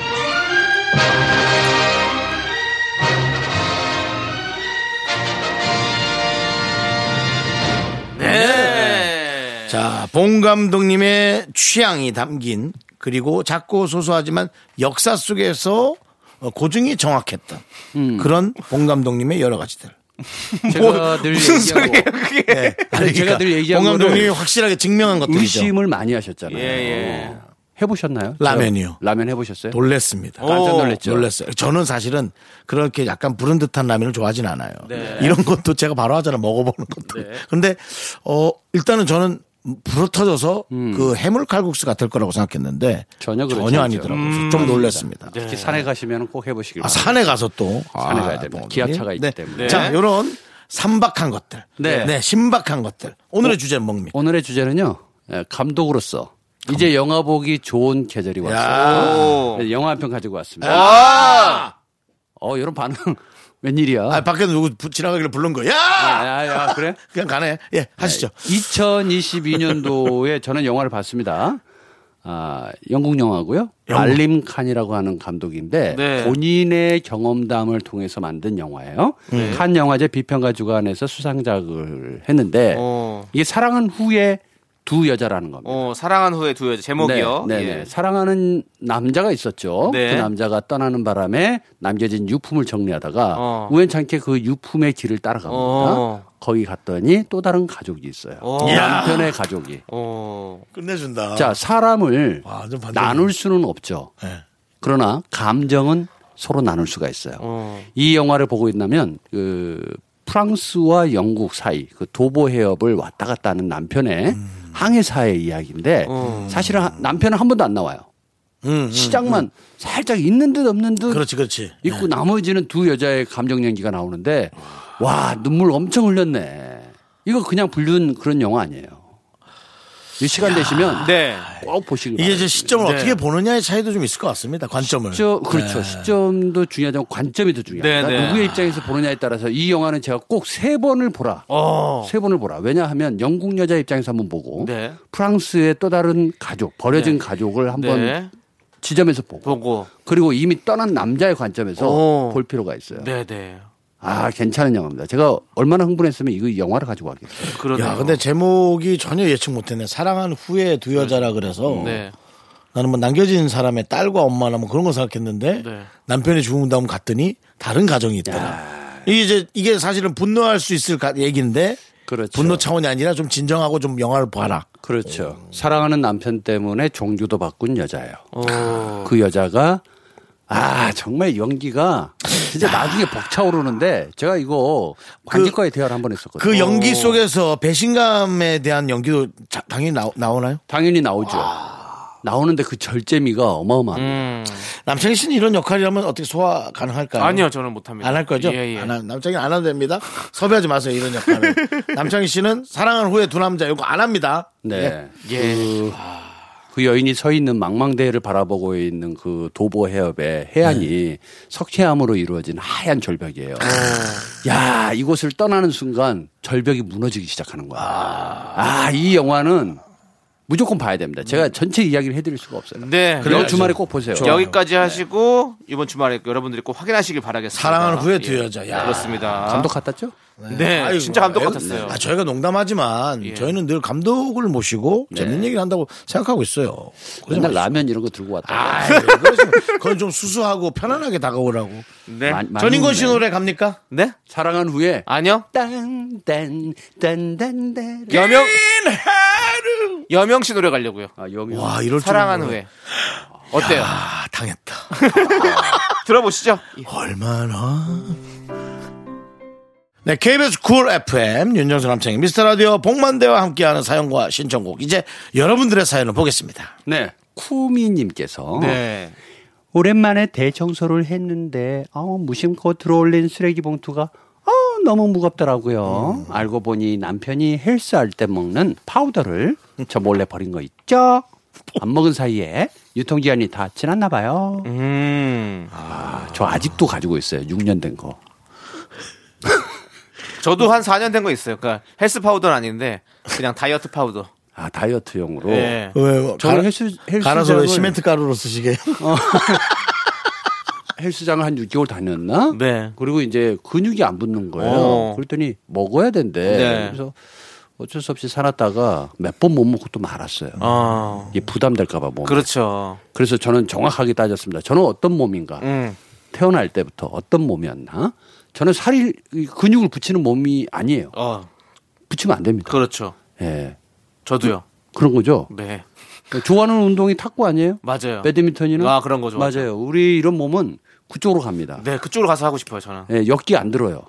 네. 자, 봉 감독님의 취향이 담긴 그리고 작고 소소하지만 역사 속에서 어, 고증이 정확했던 음. 그런 봉 감독님의 여러 가지들. 제가 늘 무슨 얘기하고 소리예요, 그게? 네. 아니, 제가 늘 얘기한 봉 감독님이 확실하게 증명한 것들이죠. 의심을 많이 하셨잖아요. 예, 예. 해보셨나요? 라면이요. 저 라면 해보셨어요? 놀랬습니다. 깜짝 놀랐죠. 놀랐어요. 저는 사실은 그렇게 약간 부른 듯한 라면을 좋아하진 않아요. 네. 이런 것도 제가 바로 하잖아 먹어보는 것도. 그런데 어 일단은 저는 불어 터져서 그 해물 칼국수 같을 거라고 생각했는데 전혀 그렇지 전혀. 아니더라고요. 좀 놀랐습니다. 특히 산에 가시면 꼭 해보시길 아, 바랍니다. 산에 가서 또 산에 아, 가야 됩니다. 감독님. 있기 때문에. 자, 요런 삼박한 것들. 네. 신박한 것들. 오늘의 주제는 뭡니까? 오늘의 주제는요. 예, 감독으로서 이제 영화 보기 좋은 계절이 야. 왔어요. 오. 네, 영화 한 편 가지고 왔습니다. 아! 어, 이런 반응 웬일이야? 아, 밖에서 누구 부- 지나가길래 부른 거야. 야! 야, 야, 그래? 그냥 가네. 예, 하시죠. 2022년도에 저는 영화를 봤습니다. 아, 영국 영화고요. 영국. 알림 칸이라고 하는 감독인데 네. 본인의 경험담을 통해서 만든 영화예요. 칸 영화제 비평가 주간에서 수상작을 했는데 어. 이게 사랑한 후에 두 여자라는 겁니다. 어, 사랑한 후에 두 여자 제목이요. 네, 네, 예. 네. 사랑하는 남자가 있었죠. 네. 그 남자가 떠나는 바람에 남겨진 유품을 정리하다가 어. 우연찮게 그 유품의 길을 따라갑니다. 어. 거기 갔더니 또 다른 가족이 있어요. 어. 남편의 가족이. 어. 끝내준다. 자, 사람을 와. 나눌 수는 없죠. 네. 그러나 감정은 서로 나눌 수가 있어요. 어. 이 영화를 보고 있다면 그 프랑스와 영국 사이 그 도보 해협을 왔다 갔다 하는 남편의 음. 항해사의 이야기인데 어. 사실은 하- 남편은 한 번도 안 나와요. 음, 음. 시작만 살짝 있는 듯 없는 듯 그렇지, 그렇지. 있고 나머지는 두 여자의 감정 연기가 나오는데 와 눈물 엄청 흘렸네. 이거 그냥 불륜 그런 영화 아니에요. 이 시간 되시면 네. 꼭 보시길 이게 바랍니다. 이제 시점을 네. 어떻게 보느냐의 차이도 좀 있을 것 같습니다. 관점을. 시점, 그렇죠. 네. 시점도 중요하지만 관점이 더 중요합니다. 네, 네. 누구의 입장에서 보느냐에 따라서 이 영화는 제가 꼭 세 번을 보라. 어. 세 번을 보라. 왜냐하면 영국 여자 입장에서 한번 보고 네. 프랑스의 또 다른 가족, 버려진 가족을 한번 네. 지점에서 보고 보고. 그리고 이미 떠난 남자의 관점에서 오. 볼 필요가 있어요. 네, 네. 아, 괜찮은 영화입니다. 제가 얼마나 흥분했으면 이거 영화를 가지고 가겠어요. 그러네요. 야, 근데 제목이 전혀 예측 못했네. 사랑한 후에 두 여자라 그래서 네. 나는 뭐 남겨진 사람의 딸과 엄마나 뭐 그런 거 생각했는데 네. 남편이 죽은 다음 갔더니 다른 가정이 있더라. 이게 이제 이게 사실은 분노할 수 있을 가- 얘기인데 그렇죠. 분노 차원이 아니라 좀 진정하고 좀 영화를 봐라. 그렇죠. 사랑하는 남편 때문에 종교도 바꾼 여자예요. 어. 그 여자가 아 정말 연기가 진짜 나중에 벅차오르는데 제가 이거 관객과의 대화를 한 번 했었거든요. 그 연기 속에서 배신감에 대한 연기도 자- 당연히 나오, 나오나요? 당연히 나오죠. 나오는데 그 절제미가 어마어마합니다. 음. 남창희 씨는 이런 역할이라면 어떻게 소화 가능할까요? 아니요, 저는 못합니다. 안 할 거죠? 예, 예. 안 하- 남창희 안 해도 됩니다. 섭외하지 마세요 이런 역할을. 남창희 씨는 사랑한 후에 두 남자 이거 안 합니다. 네. 예. 그, 그 여인이 서 있는 망망대해를 바라보고 있는 그 도보 해협의 해안이 네. 석회암으로 이루어진 하얀 절벽이에요. 야, 이곳을 떠나는 순간 절벽이 무너지기 시작하는 거야. 아, 이 영화는 무조건 봐야 됩니다. 제가 전체 이야기를 해드릴 수가 없어요. 네. 이번 주말에 꼭 보세요. 여기까지 하시고 이번 주말에 여러분들이 꼭 확인하시길 바라겠습니다. 사랑한 후에 예. 두 여자. 야. 그렇습니다. 감독 같았죠? 네, 아이고, 진짜 감독 같았어요. 아, 저희가 농담하지만 예. 저희는 늘 감독을 모시고 재밌는 얘기를 한다고 생각하고 있어요. 맨날. 라면 이런 거 들고 왔다. 마. 그건 좀 수수하고 편안하게 다가오라고. 네. 전인권 씨. 노래 갑니까? 네? 사랑한 후에 아니요. 딴딴딴딴딴 여명 여명 씨 노래 가려고요. 아, 여명. 와, 이럴 줄 사랑한. 후에. 어때요? 아, 당했다. 들어보시죠. 얼마나. 네, KBS 쿨 FM 윤정수 남창희 미스터 라디오 복만대와 함께하는 사연과 신청곡 이제 여러분들의 사연을 보겠습니다. 네. 쿠미님께서 네. 오랜만에 대청소를 했는데 어, 무심코 들어올린 쓰레기 봉투가 어, 너무 무겁더라고요. 알고 보니 남편이 헬스할 때 먹는 파우더를 저 몰래 버린 거 있죠? 안 먹은 사이에 유통기한이 다 지났나 봐요. 음. 아, 저 아직도 가지고 있어요. 6년 된 거. 저도 한 4년 된 거 있어요. 그러니까 헬스 파우더는 아닌데 그냥 다이어트 파우더. 아, 다이어트용으로. 네. 왜, 뭐, 저는 헬스, 헬스장을, 갈아서 왜 시멘트 가루로 쓰시게요? 헬스장을 한 6개월 다녔나? 네. 그리고 이제 근육이 안 붙는 거예요. 어. 그랬더니 먹어야 된대. 네. 그래서 어쩔 수 없이 사놨다가 몇 번 못 먹고 또 말았어요. 어. 이게 부담될까봐 몸. 그렇죠. 그래서 저는 정확하게 따졌습니다. 저는 어떤 몸인가? 음. 태어날 때부터 어떤 몸이었나? 저는 살이 이 근육을 붙이는 몸이 아니에요. 어, 붙이면 안 됩니다. 그렇죠. 예. 저도요. 그런 거죠. 네. 좋아하는 운동이 탁구 아니에요? 맞아요. 배드민턴이나 아, 그런 거 좋아하죠. 맞아요. 우리 이런 몸은 그쪽으로 갑니다. 네, 그쪽으로 가서 하고 싶어요, 저는. 예, 역기 안 들어요.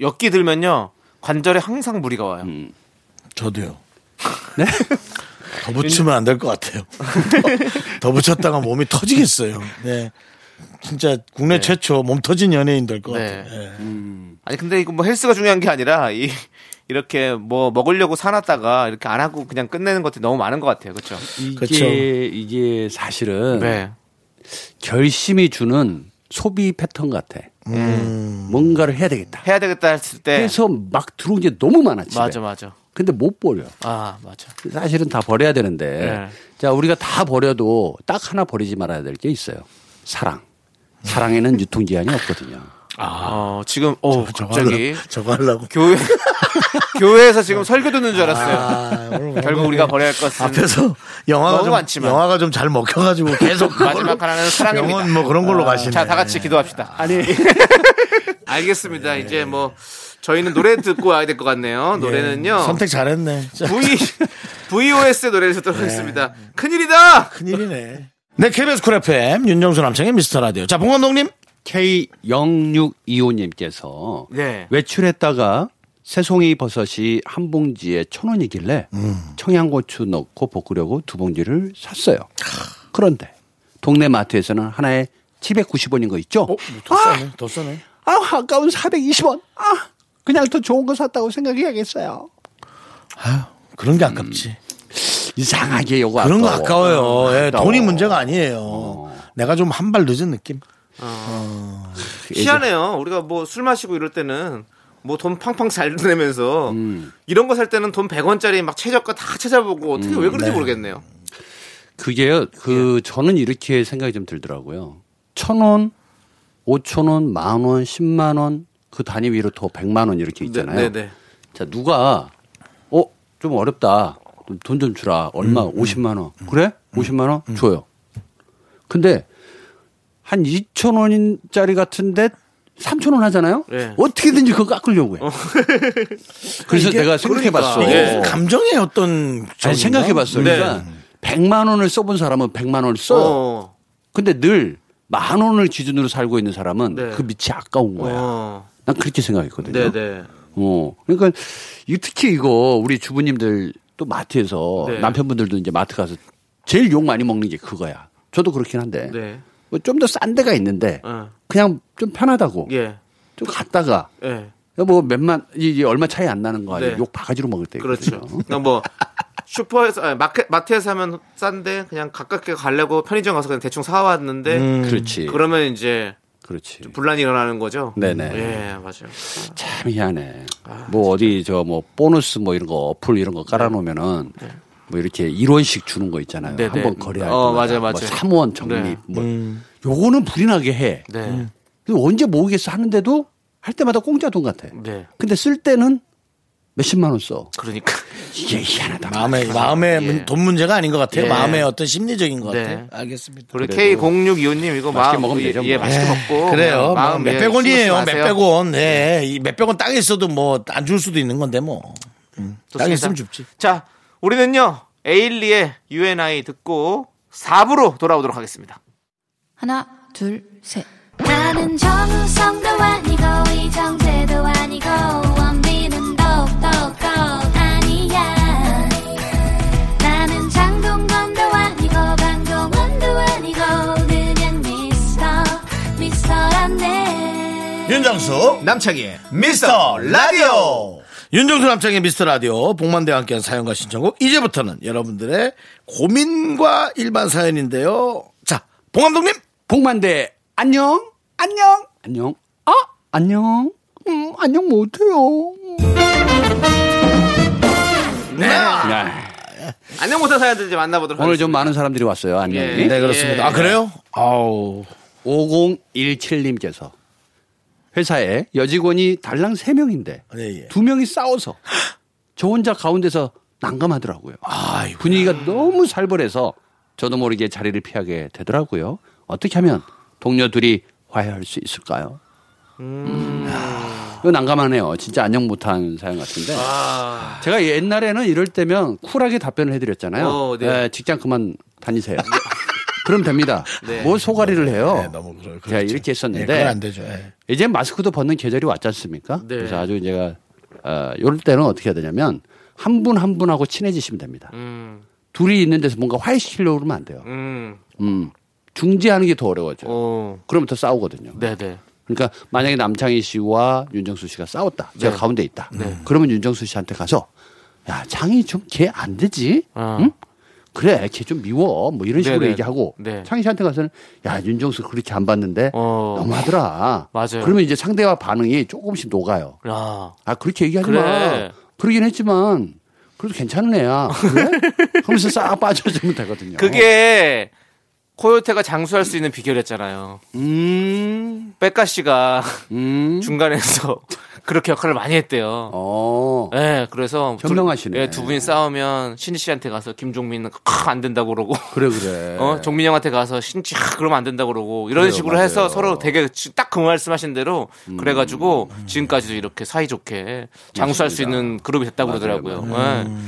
엮기 들면요. 관절에 항상 무리가 와요. 음. 저도요. 더 붙이면 안 될 것 같아요. 더 붙였다가 몸이 터지겠어요. 네. 진짜 국내 최초 몸 터진 연예인 될 것 네. 같아요. 네. 아니 근데 이거 뭐 헬스가 중요한 게 아니라 이 이렇게 뭐 먹으려고 사놨다가 이렇게 안 하고 그냥 끝내는 것들이 너무 많은 것 같아요. 그렇죠? 이게 그쵸. 이게 사실은 네. 결심이 주는 소비 패턴 같아. 음. 뭔가를 해야 되겠다. 해야 되겠다 했을 때 해서 막 들어온 게 너무 많아 집에. 맞아 맞아. 근데 못 버려. 아 맞아. 사실은 다 버려야 되는데. 네. 자 우리가 다 버려도 딱 하나 버리지 말아야 될 게 있어요. 사랑. 사랑에는 유통기한이 없거든요. 어 지금 어 저거 갑자기 하려고, 저거 하려고. 교회 교회에서 지금 설교 듣는 줄 알았어요. 아, 오늘 결국 우리가 버려야 할 것은 앞에서 영화가 너무 좀 많지만. 영화가 좀 잘 먹혀가지고 계속 마지막 하나는 사랑입니다. 영원 뭐 그런 걸로 가시네. 자, 다 같이 기도합시다. 아니 알겠습니다. 이제 뭐 저희는 노래 듣고 와야 될 것 같네요. 노래는요. 예. 선택 잘했네. 자, V VOS 노래를 듣도록 하겠습니다. 큰일이다. 큰일이네. 네, KBS 쿨 FM 윤정수 남창희의 미스터 라디오. 자, 봉원동님. K0625님께서 네. 외출했다가 새송이 버섯이 한 봉지에 천 원이길래 청양고추 넣고 볶으려고 두 봉지를 샀어요. 그런데 동네 마트에서는 하나에 790원인 거 있죠? 어, 더 싸네. 더 싸네. 아, 아까운 420원. 아, 그냥 더 좋은 거 샀다고 생각해야겠어요. 그런 게 아깝지. 이상하게 요거 그런 거 아까워. 아까워요. 예, 아까워. 돈이 문제가 아니에요. 내가 좀 한 발 늦은 느낌. 희한해요. 우리가 뭐 술 마시고 이럴 때는 뭐 돈 팡팡 잘 내면서 음. 이런 거 살 때는 돈 100원짜리 막 최저가 다 찾아보고 어떻게 왜 그런지 네. 모르겠네요. 그게요, 그, 저는 이렇게 생각이 좀 들더라고요. 천 원, 오천 원, 만 원, 십만 원, 그 단위 위로 더 백만 원 이렇게 있잖아요. 네, 네. 자, 누가, 어, 좀 어렵다. 돈 좀 주라. 얼마? 음, 50만 원. 그래? 50만 원? 줘요. 근데 한 2천 원짜리 같은데 3천 원 하잖아요? 네. 어떻게든지 그거 깎으려고 해. 그래서 이게 내가 생각해 봤어. 그러니까. 이게 감정의 어떤. 아니, 생각해 봤어. 네. 그러니까 100만 원을 써본 사람은 100만 원을 써요. 어. 근데 늘 만 원을 기준으로 살고 있는 사람은 네. 그 밑이 아까운 거야. 어. 난 그렇게 생각했거든요. 네, 네. 어. 그러니까 이 특히 이거 우리 주부님들 또 마트에서 네. 남편분들도 이제 마트 가서 제일 욕 많이 먹는 게 그거야. 저도 그렇긴 한데 네. 뭐 좀 더 싼 데가 있는데 어. 그냥 좀 편하다고 예. 좀 갔다가 예. 뭐 몇만 이게 얼마 차이 안 나는 거 아니에요? 네. 욕 바가지로 먹을 때 그렇죠. 그러니까 뭐 슈퍼에서 아니, 마켓 마트에서 하면 싼데 그냥 가깝게 가려고 편의점 가서 그냥 대충 사 왔는데 그렇지. 그러면 이제 그렇지. 분란이 일어나는 거죠. 네네. 예, 맞아요. 참 희한해. 뭐 어디 저 뭐 보너스 뭐 이런 거 어플 이런 거 깔아놓으면은 뭐 이렇게 1원씩 주는 거 있잖아요. 네네. 한번 거래할 어, 때마다 맞아요, 맞아요. 뭐 3원 적립 네. 뭐 요거는 불이 나게 해. 네. 근데 언제 모으겠어 하는데도 할 때마다 공짜 돈 같아. 네. 근데 쓸 때는 몇십만 원 써. 그러니까 이게 희한하다. 마음의, 마음의 예. 문- 돈 문제가 아닌 것 같아요. 예. 마음의 어떤 심리적인 것 네. 같아요. 알겠습니다. 우리 그래도 K0625님 이거 맛있게 마음 먹으면 예, 되죠, 예, 뭐. 맛있게 먹고 그래요. 뭐 마음 예, 몇백 원이에요. 몇백. 원. 네. 이 몇백 원 땅에 있어도 뭐 안 줄 수도 있는 건데 뭐. 음. 땅에. 있으면 줍지. 자, 우리는요. 에일리의 UNI 듣고 4부로 돌아오도록 하겠습니다. 하나, 둘, 셋. 나는 정우성도 아니고 이정재도 아니고 원빈은 윤정수 남창희의 미스터 라디오. 윤정수 남창의 미스터 라디오 복만대와 함께한 사연과 신청곡 이제부터는 여러분들의 고민과 일반 사연인데요. 자, 봉감독님. 복만대 안녕 안녕 안녕 아 안녕 음 안녕 못해요. 네. 안녕 못한 사연들 이제 만나보도록 오늘 좀 하겠습니다. 많은 사람들이 왔어요. 안녕히. 예. 네, 그렇습니다. 예. 아, 그래요? 아우. 5017님께서 회사에 여직원이 달랑 3명인데 예, 예. 두 명이 싸워서 저 혼자 가운데서 난감하더라고요. 아이고. 분위기가 너무 살벌해서 저도 모르게 자리를 피하게 되더라고요. 어떻게 하면 동료 둘이 화해할 수 있을까요? 음. 이거 난감하네요. 진짜 안녕 못한 사연 같은데. 아. 제가 옛날에는 이럴 때면 쿨하게 답변을 해드렸잖아요. 어, 네. 네, 직장 그만 다니세요. 그럼 됩니다. 네. 뭘 소가리를 해요? 네, 너무 그럴 제가 이렇게 예, 했었는데 그건 안 되죠. 예. 이제 마스크도 벗는 계절이 왔지 않습니까? 네. 그래서 아주 제가 어, 이럴 때는 어떻게 해야 되냐면 한 분 한 분하고 친해지시면 됩니다. 음. 둘이 있는 데서 뭔가 화해시키려고 그러면 안 돼요. 음. 음. 중재하는 게 더 어려워져요. 어. 그러면 더 싸우거든요. 네네. 그러니까 만약에 남창희 씨와 윤정수 씨가 싸웠다. 제가 네. 가운데 있다. 그러면 윤정수 씨한테 가서 야 창희 좀걔 안 되지? 어. 응? 그래 걔 좀 미워. 뭐 이런 식으로 네네. 얘기하고 네. 창희 씨한테 가서는 야 윤정수 그렇게 안 봤는데 어. 너무하더라. 맞아요. 그러면 이제 상대와 반응이 조금씩 녹아요. 야. 아 그렇게 얘기하지 그래. 마. 그러긴 했지만 그래도 괜찮은 애야. 그래? 하면서 싹 빠져주면 되거든요. 그게 코요테가 장수할 수 있는 비결이었잖아요. 음, 백가 씨가 음, 중간에서 그렇게 역할을 많이 했대요. 어, 네, 그래서 둘- 현명하시네. 예, 두 분이 싸우면 신지 씨한테 가서 김종민은 크, 안 된다고 그러고 그래 그래. 어, 종민 형한테 가서 신지 크, 그러면 안 된다고 그러고 이런 그래요, 식으로 맞아요. 음. 해서 서로 되게 딱 그 말씀하신 대로 그래가지고 지금까지도 이렇게 사이좋게 장수할 수 있는 그룹이 됐다고 그러더라고요.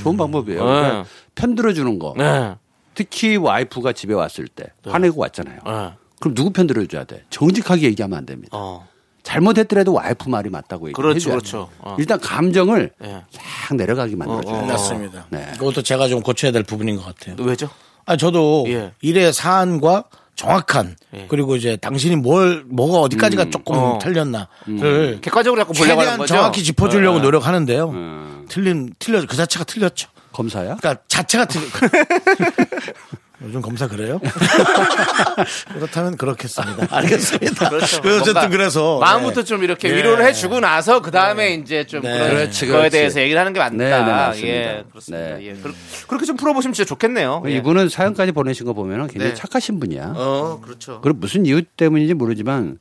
좋은 방법이에요. 네. 그러니까 편 들어 주는 거. 네. 네. 특히 와이프가 집에 왔을 때 화내고 왔잖아요. 네. 그럼 누구 편 들어 줘야 돼? 정직하게 얘기하면 안 됩니다. 어. 잘못했더라도 와이프 말이 맞다고 얘기해 그렇죠, 그렇죠. 어. 일단 감정을 예. 싹 내려가게 만들어줘요. 어, 어. 맞습니다. 네. 그것도 제가 좀 고쳐야 될 부분인 것 같아요. 왜죠? 아 저도 예. 일의 사안과 정확한 예. 그리고 이제 당신이 뭘 뭐가 어디까지가 조금 어. 틀렸나를 객관적으로 자꾸 보려고 하는 최대한 거죠. 정확히 짚어주려고 네. 노력하는데요. 음. 틀린 틀려 그 자체가 틀렸죠. 검사야? 그러니까 자체가 틀. 요즘 검사 그래요? 그렇다면 그렇겠습니다. 알겠습니다. 그렇죠. 그 어쨌든 그래서 마음부터 네. 좀 이렇게 예. 위로를 해주고 나서 그 다음에 이제 좀 네. 그런 그렇지, 거에 그렇지. 대해서 얘기를 하는 게 맞다. 네, 네, 맞습니다. 예, 그렇습니다. 네. 예. 그, 그렇게 좀 풀어보시면 진짜 좋겠네요. 예. 이분은 사연까지 보내신 거 보면 굉장히 네. 착하신 분이야. 어, 그렇죠. 그리고 무슨 이유 때문인지 모르지만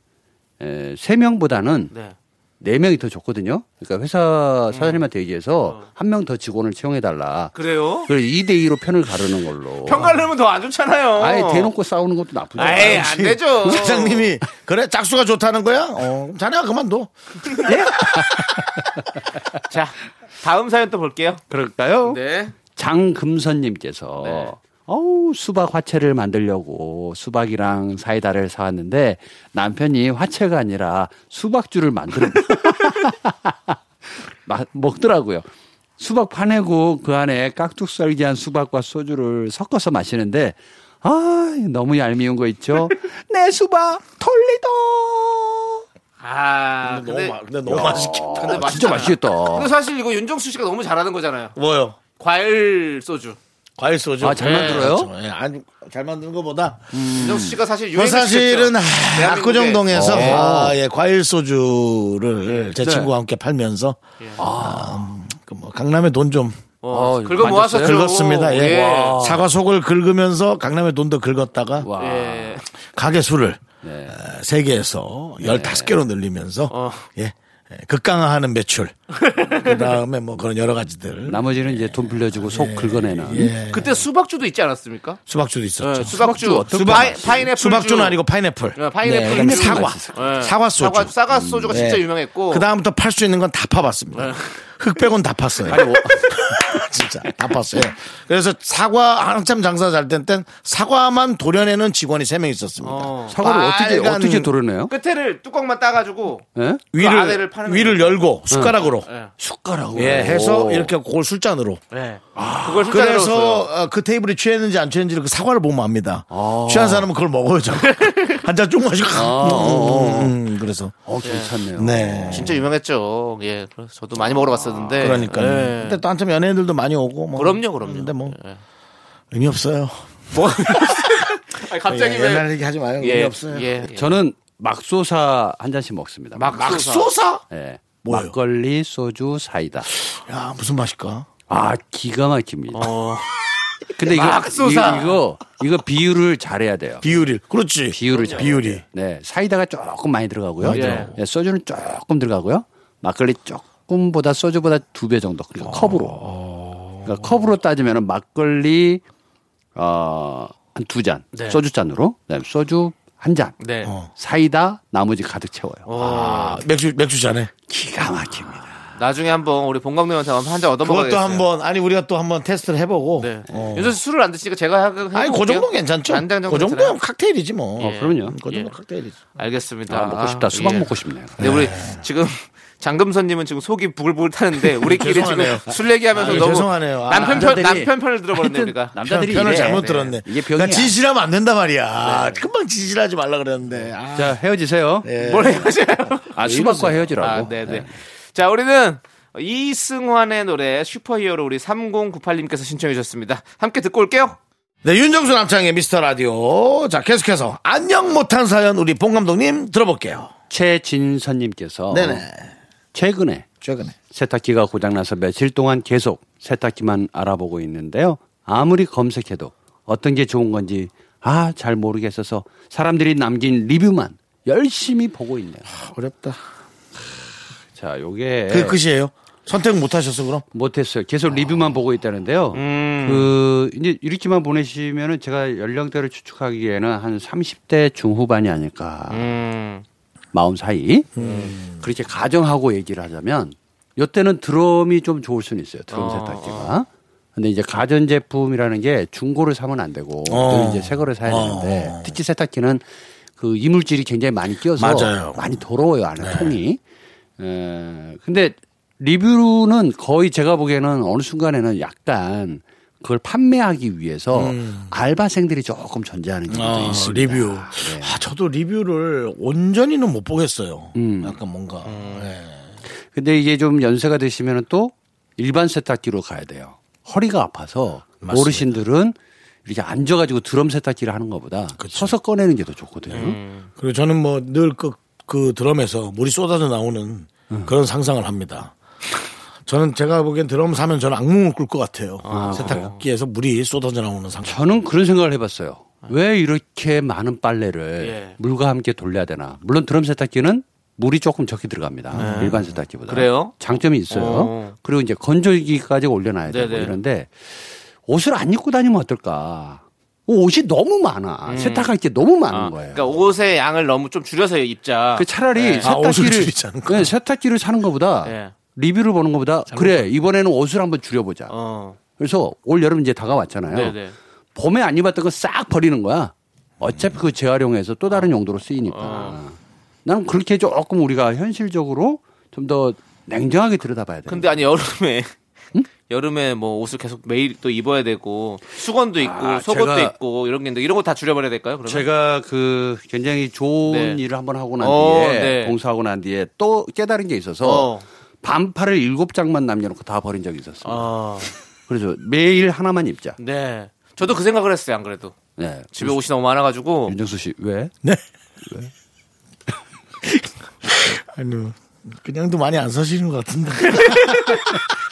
에, 세 명보다는 네. 네 명이 더 좋거든요. 그러니까 회사 사장님한테 얘기해서 한 명 더 직원을 채용해 달라. 그래요? 그래서 2대 2로 편을 가르는 걸로. 평가를 더안 좋잖아요. 아예 대놓고 싸우는 것도 나쁘지 않아요. 에이, 안 되죠. 사장님이 그래 짝수가 좋다는 거야? 어, 그럼 자네가 그만둬. 자, 다음 사연 또 볼게요. 그럴까요? 네. 장금선님께서 네. 어우 수박 화채를 만들려고 수박이랑 사이다를 사왔는데 남편이 화채가 아니라 수박주를 만들어 마- 먹더라고요. 수박 파내고 그 안에 깍둑썰기한 수박과 소주를 섞어서 마시는데 아 너무 얄미운 거 있죠. 내 수박 톨리도. 아, 근데, 근데, 너무, 마- 근데 너무 맛있겠다. 근데 진짜 맛있잖아. 맛있겠다. 근데 사실 이거 윤정수 씨가 너무 잘하는 거잖아요. 뭐요? 과일 소주. 과일 소주. 아, 잘 만들어요? 그렇죠. 예, 아니, 잘 만드는 것보다. 윤정수 씨가 사실 그 유행 사실은 아, 압구정동에서 어. 아, 예, 과일 소주를 제 네. 친구와 함께 팔면서 아, 음, 그뭐 강남에 돈좀 어, 어, 긁어. 만졌어요? 긁었습니다. 예. 와. 사과 속을 긁으면서 강남에 돈도 긁었다가 와. 예. 가게 수를 네. 어, 세 개에서 열다섯 개로 늘리면서 어. 예. 예, 극강화하는 매출. 그 다음에 뭐 그런 여러 가지들. 나머지는 이제 돈 빌려주고 속 긁어내는. 예. 그때 수박주도 있지 않았습니까? 수박주도 있었죠. 네, 수박주. 수박주 어떤 파이, 거 파인애플 수박주는 아니고 파인애플. 네, 파인애플 네, 주. 사과. 네. 사과 소주. 사과, 사과 소주가 진짜 네. 유명했고. 그 다음부터 팔 수 있는 건 다 파봤습니다. 흑 빼곤 다 팠어요. 진짜 다 팠어요. 그래서 사과 한참 장사 잘 된 땐 사과만 도려내는 직원이 세 명 있었습니다. 어. 사과를 어떻게 어떻게 도려내요? 끝에를 뚜껑만 따가지고 예? 위를 안에를 파는 위를 거예요. 열고 숟가락으로 예. 숟가락으로. 예 해서 이렇게 그걸 술잔으로. 네. 그걸 술잔으로 그래서 줬어요. 어, 그 테이블이 취했는지 안 취했는지를 그 사과를 보면 압니다. 아. 취한 사람은 그걸 먹어야죠. 한잔 쭉 마시고. 음, 음, 그래서 어, 괜찮네요. 네. 진짜 유명했죠. 예. 그래서 저도 많이 먹으러 갔었는데. 그러니까요. 예. 근데 또 한참 연예인들도 많이 오고. 뭐. 그럼요, 그럼요. 근데 뭐 예. 의미 없어요. 아니, 갑자기 왜. 옛날 얘기 하지 마요. 의미 예. 없어요. 예. 예. 저는 막소사 한 잔씩 먹습니다. 막- 막소사? 예. 뭐예요? 막걸리, 소주, 사이다. 야 무슨 맛일까? 아, 기가 막힙니다. 어. 근데 이거, 막소사. 이거, 이거, 이거 비율을 잘해야 돼요. 비율이. 그렇지. 비율을 잘. 비율이. 네. 사이다가 조금 많이 들어가고요. 예, 소주는 조금 들어가고요. 막걸리 조금보다 소주보다 두 배 정도. 그러니까 컵으로. 그러니까 컵으로 따지면은 막걸리, 어, 한두 잔. 네. 소주 잔으로. 그다음에 소주 한 잔, 네. 어. 사이다 나머지 가득 채워요. 아, 맥주 맥주 잔에. 기가 막힙니다. 나중에 한번 우리 본 감독님한테 한잔 얻어 그것도 먹어야겠어요. 한번 아니 우리가 또 한번 테스트를 해보고. 네. 어. 윤서 씨 술을 안 드시니까 제가 해- 해볼게요. 아니 그 정도 괜찮죠. 안 되는 그 정도면 괜찮아요? 칵테일이지 뭐. 예. 그럼요. 그 정도 예. 칵테일이지. 알겠습니다. 아, 먹고 싶다. 수박 예. 먹고 싶네요. 네, 우리 지금 장금선님은 지금 속이 부글부글 타는데 우리끼리 지금. 술 얘기하면서 아, 너무 죄송하네요. 아, 남편 편 남자들이- 남편 편을 들어버렸네 우리가. 남자들이 편을 이래. 잘못 네. 들었네. 이게 그러니까 병이야. 진실하면 안 된단 말이야. 금방 진실하지 말라 그랬는데. 아, 자 헤어지세요. 예. 뭘 헤어져요? 아 수박과 헤어지라고. 아, 네 네. 자, 우리는 이승환의 노래 슈퍼히어로 우리 3098님께서 신청해 주셨습니다. 함께 듣고 올게요. 네, 윤정수 남창의 미스터 라디오. 자, 계속해서 안녕 못한 사연 우리 봉 감독님 들어볼게요. 최진선님께서 네네. 최근에 최근에. 세탁기가 고장나서 며칠 동안 계속 세탁기만 알아보고 있는데요. 아무리 검색해도 어떤 게 좋은 건지 아 잘 모르겠어서 사람들이 남긴 리뷰만 열심히 보고 있네요. 어렵다. 자, 요게 그 끝이에요. 선택 못 하셨어, 그럼? 못 했어요. 계속 리뷰만 보고 있다는데요. 음. 그 이제 이렇게만 보내시면은 제가 연령대를 추측하기에는 한 30대 중후반이 아닐까. 음. 마음 사이. 그렇게 가정하고 얘기를 하자면 요때는 드럼이 좀 좋을 수는 있어요. 드럼 어, 세탁기가. 근데 이제 가전 제품이라는 게 중고를 사면 안 되고 어. 또 이제 새 거를 사야 어. 되는데 특히 세탁기는 그 이물질이 굉장히 많이 끼어서 맞아요. 많이 더러워요 안에 통이. 에, 근데 리뷰는 거의 제가 보기에는 어느 순간에는 약간 그걸 판매하기 위해서 알바생들이 조금 존재하는 경우도 아, 있습니다. 리뷰. 네. 아, 저도 리뷰를 온전히는 못 보겠어요. 음. 약간 뭔가. 예. 근데 이게 좀 연세가 되시면 또 일반 세탁기로 가야 돼요. 허리가 아파서 맞습니다. 어르신들은 이렇게 앉아가지고 드럼 세탁기를 하는 것보다 그쵸. 서서 꺼내는 게 더 좋거든요. 그리고 저는 뭐 늘 그 그 드럼에서 물이 쏟아져 나오는 음. 그런 상상을 합니다. 저는 제가 보기엔 드럼 사면 저는 악몽을 꿀 것 같아요. 세탁기에서 물이 쏟아져 나오는 상상. 저는 그런 생각을 해봤어요. 왜 이렇게 많은 빨래를 예. 물과 함께 돌려야 되나? 물론 드럼 세탁기는 물이 조금 적게 들어갑니다. 일반 세탁기보다. 그래요? 장점이 있어요. 어. 그리고 이제 건조기까지 올려놔야 되고 네네. 이런데 옷을 안 입고 다니면 어떨까? 옷이 너무 많아. 세탁할 게 너무 많은 아, 거예요. 그러니까 옷의 양을 너무 좀 줄여서 입자. 그 차라리 네. 아, 옷을 세탁기를 줄이자는 거야. 네, 세탁기를 사는 것보다 예. 리뷰를 보는 것보다 그래 이번에는 옷을 한번 줄여보자. 어. 그래서 올 여름 이제 다가왔잖아요. 네네. 봄에 안 입었던 거 싹 버리는 거야. 어차피 그 재활용해서 또 다른 용도로 쓰이니까. 어. 나는 그렇게 조금 우리가 현실적으로 좀 더 냉정하게 들여다봐야 돼. 근데 아니 여름에 여름에 뭐 옷을 계속 매일 또 입어야 되고 수건도 있고 아, 속옷도 있고 이런 게 있는데 이런 거 다 줄여버려야 될까요? 그러면? 제가 그 굉장히 좋은 네. 일을 한번 하고 난 어, 뒤에 네. 봉사하고 난 뒤에 또 깨달은 게 있어서 어. 반팔을 일곱 장만 남겨놓고 다 버린 적이 있었어요. 아, 그래서 매일 하나만 입자. 네. 저도 그 생각을 했어요. 안 그래도 네. 집에 옷이 너무 많아가지고 윤정수 씨 왜? 네. 아니, 그냥도 많이 안 사시는 것 같은데.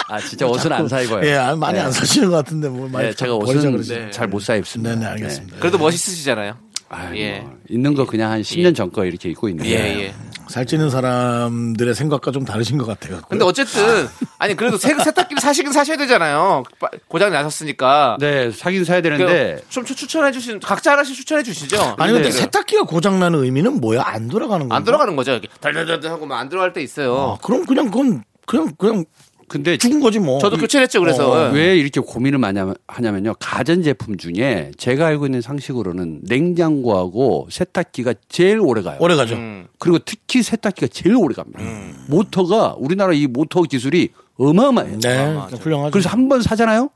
아 진짜 옷은 안사 입어요. 예, 아, 많이 네. 안 사시는 것 같은데 뭘 많이 네, 제가 옷은. 잘 못 사 입습니다. 네네, 알겠습니다. 그래도 멋있으시잖아요. 아유, 예. 뭐, 있는 거 그냥 한 10년 전거 이렇게 입고 있는데. 예, 예. 살찌는 사람들의 생각과 좀 다르신 것 같아요. 근데 어쨌든 아니 그래도 세, 세탁기를 사시긴 사셔야 되잖아요. 빠- 고장 나셨으니까. 네, 사긴 사야 되는데 좀 추- 추천해 주신 각자 하나씩 추천해 주시죠. 아니 근데 네. 세탁기가 고장 나는 의미는 뭐야? 안 돌아가는 건가? 안 들어가는 거죠. 이렇게 달달달 하고 안 들어갈 때 있어요. 아, 그럼 그냥 그건 그냥 그냥 근데 죽은 거지 뭐. 저도 교체를 했죠. 그래서 어, 예. 왜 이렇게 고민을 많이 하냐면요. 가전 제품 중에 제가 알고 있는 상식으로는 냉장고하고 세탁기가 제일 오래 가요. 오래 가죠. 음. 그리고 특히 세탁기가 제일 오래 갑니다. 모터가 우리나라 이 모터 기술이 어마어마해요. 네, 훌륭하죠. 그래서 한 번 사잖아요.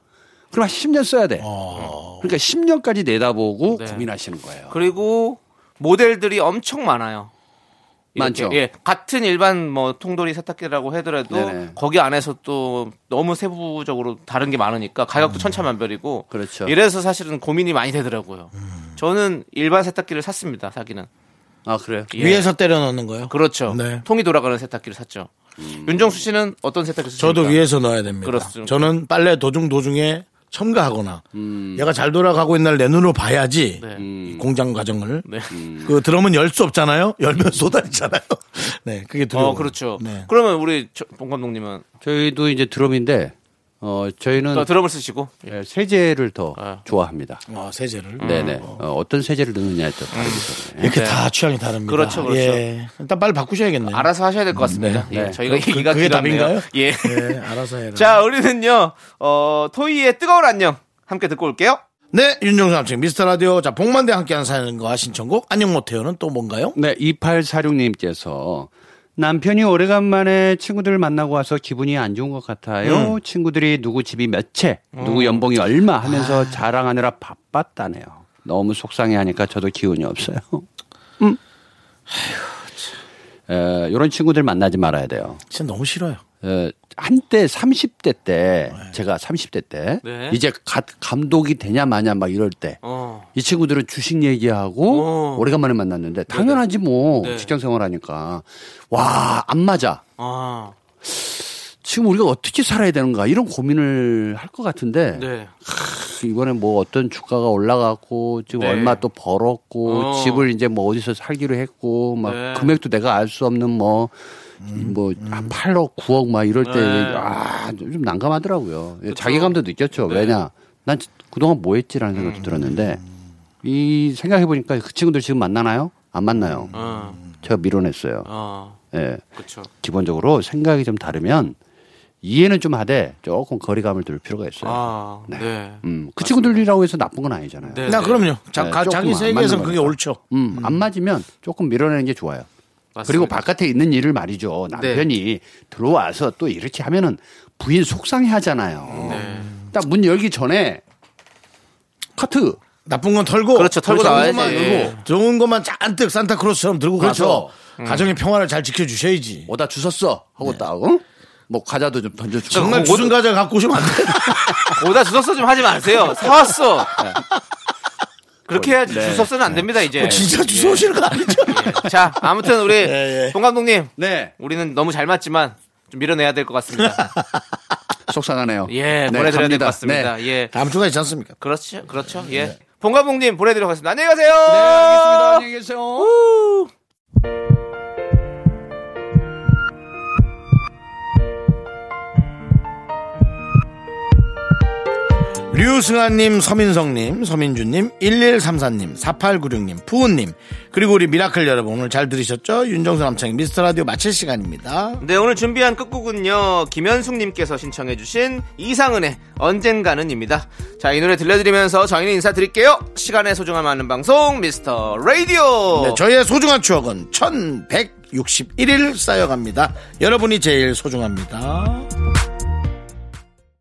그럼 한 10년 써야 돼. 어. 그러니까 10년까지 내다보고 네. 고민하시는 거예요. 그리고 모델들이 엄청 많아요. 많죠. 예, 같은 일반 뭐 통돌이 세탁기라고 하더라도 네네. 거기 안에서 또 너무 세부적으로 다른 게 많으니까 가격도 천차만별이고. 음. 그렇죠. 이래서 사실은 고민이 많이 되더라고요. 저는 일반 세탁기를 샀습니다. 사기는. 아 그래요? 예. 위에서 때려 넣는 거요? 그렇죠. 네. 통이 돌아가는 세탁기를 샀죠. 윤정수 씨는 어떤 세탁기 쓰십니까? 저도 위에서 넣어야 됩니다. 그렇습니다. 저는 빨래 도중 도중에 첨가하거나 음. 얘가 잘 돌아가고 있는 날 내 눈으로 봐야지 네. 이 공장 과정을 네. 그 드럼은 열 수 없잖아요. 열면 쏟아지잖아요. 네, 그게 두려워. 어, 그렇죠. 네. 그러면 우리 저- 봉 감독님은 저희도 이제 드럼인데 어, 저희는 또 드럼을 쓰시고. 예, 세제를 더 아. 좋아합니다. 어, 세제를. 네네. 어, 어떤 세제를 넣느냐에 따라 다르기 때문에. 이렇게 다 취향이 다릅니다. 그렇죠, 그렇죠. 예. 일단 빨리 바꾸셔야겠네요. 알아서 하셔야 될 것 같습니다. 네. 예, 네. 저희가 그- 얘기가 그게 길었네요. 답인가요? 예. 예, 알아서 해라. 자, 우리는요, 어, 토이의 뜨거운 안녕. 함께 듣고 올게요. 네, 윤정수 남친 미스터 라디오. 자, 복만대 함께하는 사연과 신청곡 안녕 못해요는 또 뭔가요? 네, 2846님께서 남편이 오래간만에 친구들을 만나고 와서 기분이 안 좋은 것 같아요. 친구들이 누구 집이 몇 채, 누구 연봉이 얼마 하면서 자랑하느라 바빴다네요. 너무 속상해 하니까 저도 기운이 없어요. 음. 에, 이런 친구들 만나지 말아야 돼요. 진짜 너무 싫어요. 에, 한때 30대 때, 제가 30대 때, 네. 이제 가- 감독이 되냐 마냐 막 이럴 때, 어. 이 친구들은 주식 얘기하고 어. 오래간만에 만났는데 당연하지 뭐 네. 직장 생활하니까 와 안 맞아 아, 지금 우리가 어떻게 살아야 되는가 이런 고민을 할 것 같은데 네. 이번에 뭐 어떤 주가가 올라갔고 지금 네. 얼마 또 벌었고 어. 집을 이제 뭐 어디서 살기로 했고 막 네. 금액도 내가 알 수 없는 뭐 뭐한 8억 9억 막 이럴 때 네. 아, 좀 난감하더라고요. 자기감도 느꼈죠. 왜냐 난 그동안 뭐 했지라는 생각도 들었는데 이 생각해 보니까 그 친구들 지금 만나나요? 안 만나요. 어, 제가 밀어냈어요. 어, 예. 그쵸. 기본적으로 생각이 좀 다르면 이해는 좀 하되 조금 거리감을 둘 필요가 있어요. 아, 네. 음, 그 친구들이라고 해서 나쁜 건 아니잖아요. 네. 나 그럼요. 자, 네, 가- 자기 안 세계에서 그게. 옳죠. 음, 안 맞으면 조금 밀어내는 게 좋아요. 맞습니다. 그리고 바깥에 있는 일을 말이죠. 남편이 들어와서 또 이렇게 하면은 부인 속상해 하잖아요. 네. 딱문 열기 전에 카트 나쁜 건 털고 그렇죠. 털고 나와야지. 것만 들고 좋은 것만 잔뜩 산타크로스처럼 들고 그렇죠. 가서 가정의 평화를 잘 지켜주셔야지. 오다 주웠어 하고 딱 어? 뭐 과자도 좀 던져주고 정말 그 무슨 과자 갖고 오시면 안 돼요. 오다 주웠어 좀 하지 마세요. 사왔어. 그렇게 해야지 네. 주웠어는 안 됩니다, 이제. 뭐 진짜 주워 오시는 거 아니죠? 예. 자, 아무튼 우리 예, 예. 동 감독님. 네 우리는 너무 잘 맞지만 좀 밀어내야 될 것 같습니다. 속상하네요. 예, 네, 보내드려야 될. 것 같습니다. 네. 예. 다음 주가 있지 않습니까? 그렇죠. 그렇죠. 예. 봉 감독님 보내드리도록 하겠습니다. 안녕히 가세요. 네, 알겠습니다. 안녕히 계세요. 류승아님, 서민성님, 서민주님, 1134님, 4896님, 푸우님, 그리고 우리 미라클 여러분 오늘 잘 들으셨죠? 윤정수 남창희의 미스터 라디오 마칠 시간입니다. 네, 오늘 준비한 끝곡은요, 김현숙님께서 신청해주신 이상은의 언젠가는입니다. 자, 이 노래 들려드리면서 저희는 인사드릴게요. 시간의 소중함 아는 방송, 미스터 라디오! 네, 저희의 소중한 추억은 1161일 쌓여갑니다. 여러분이 제일 소중합니다.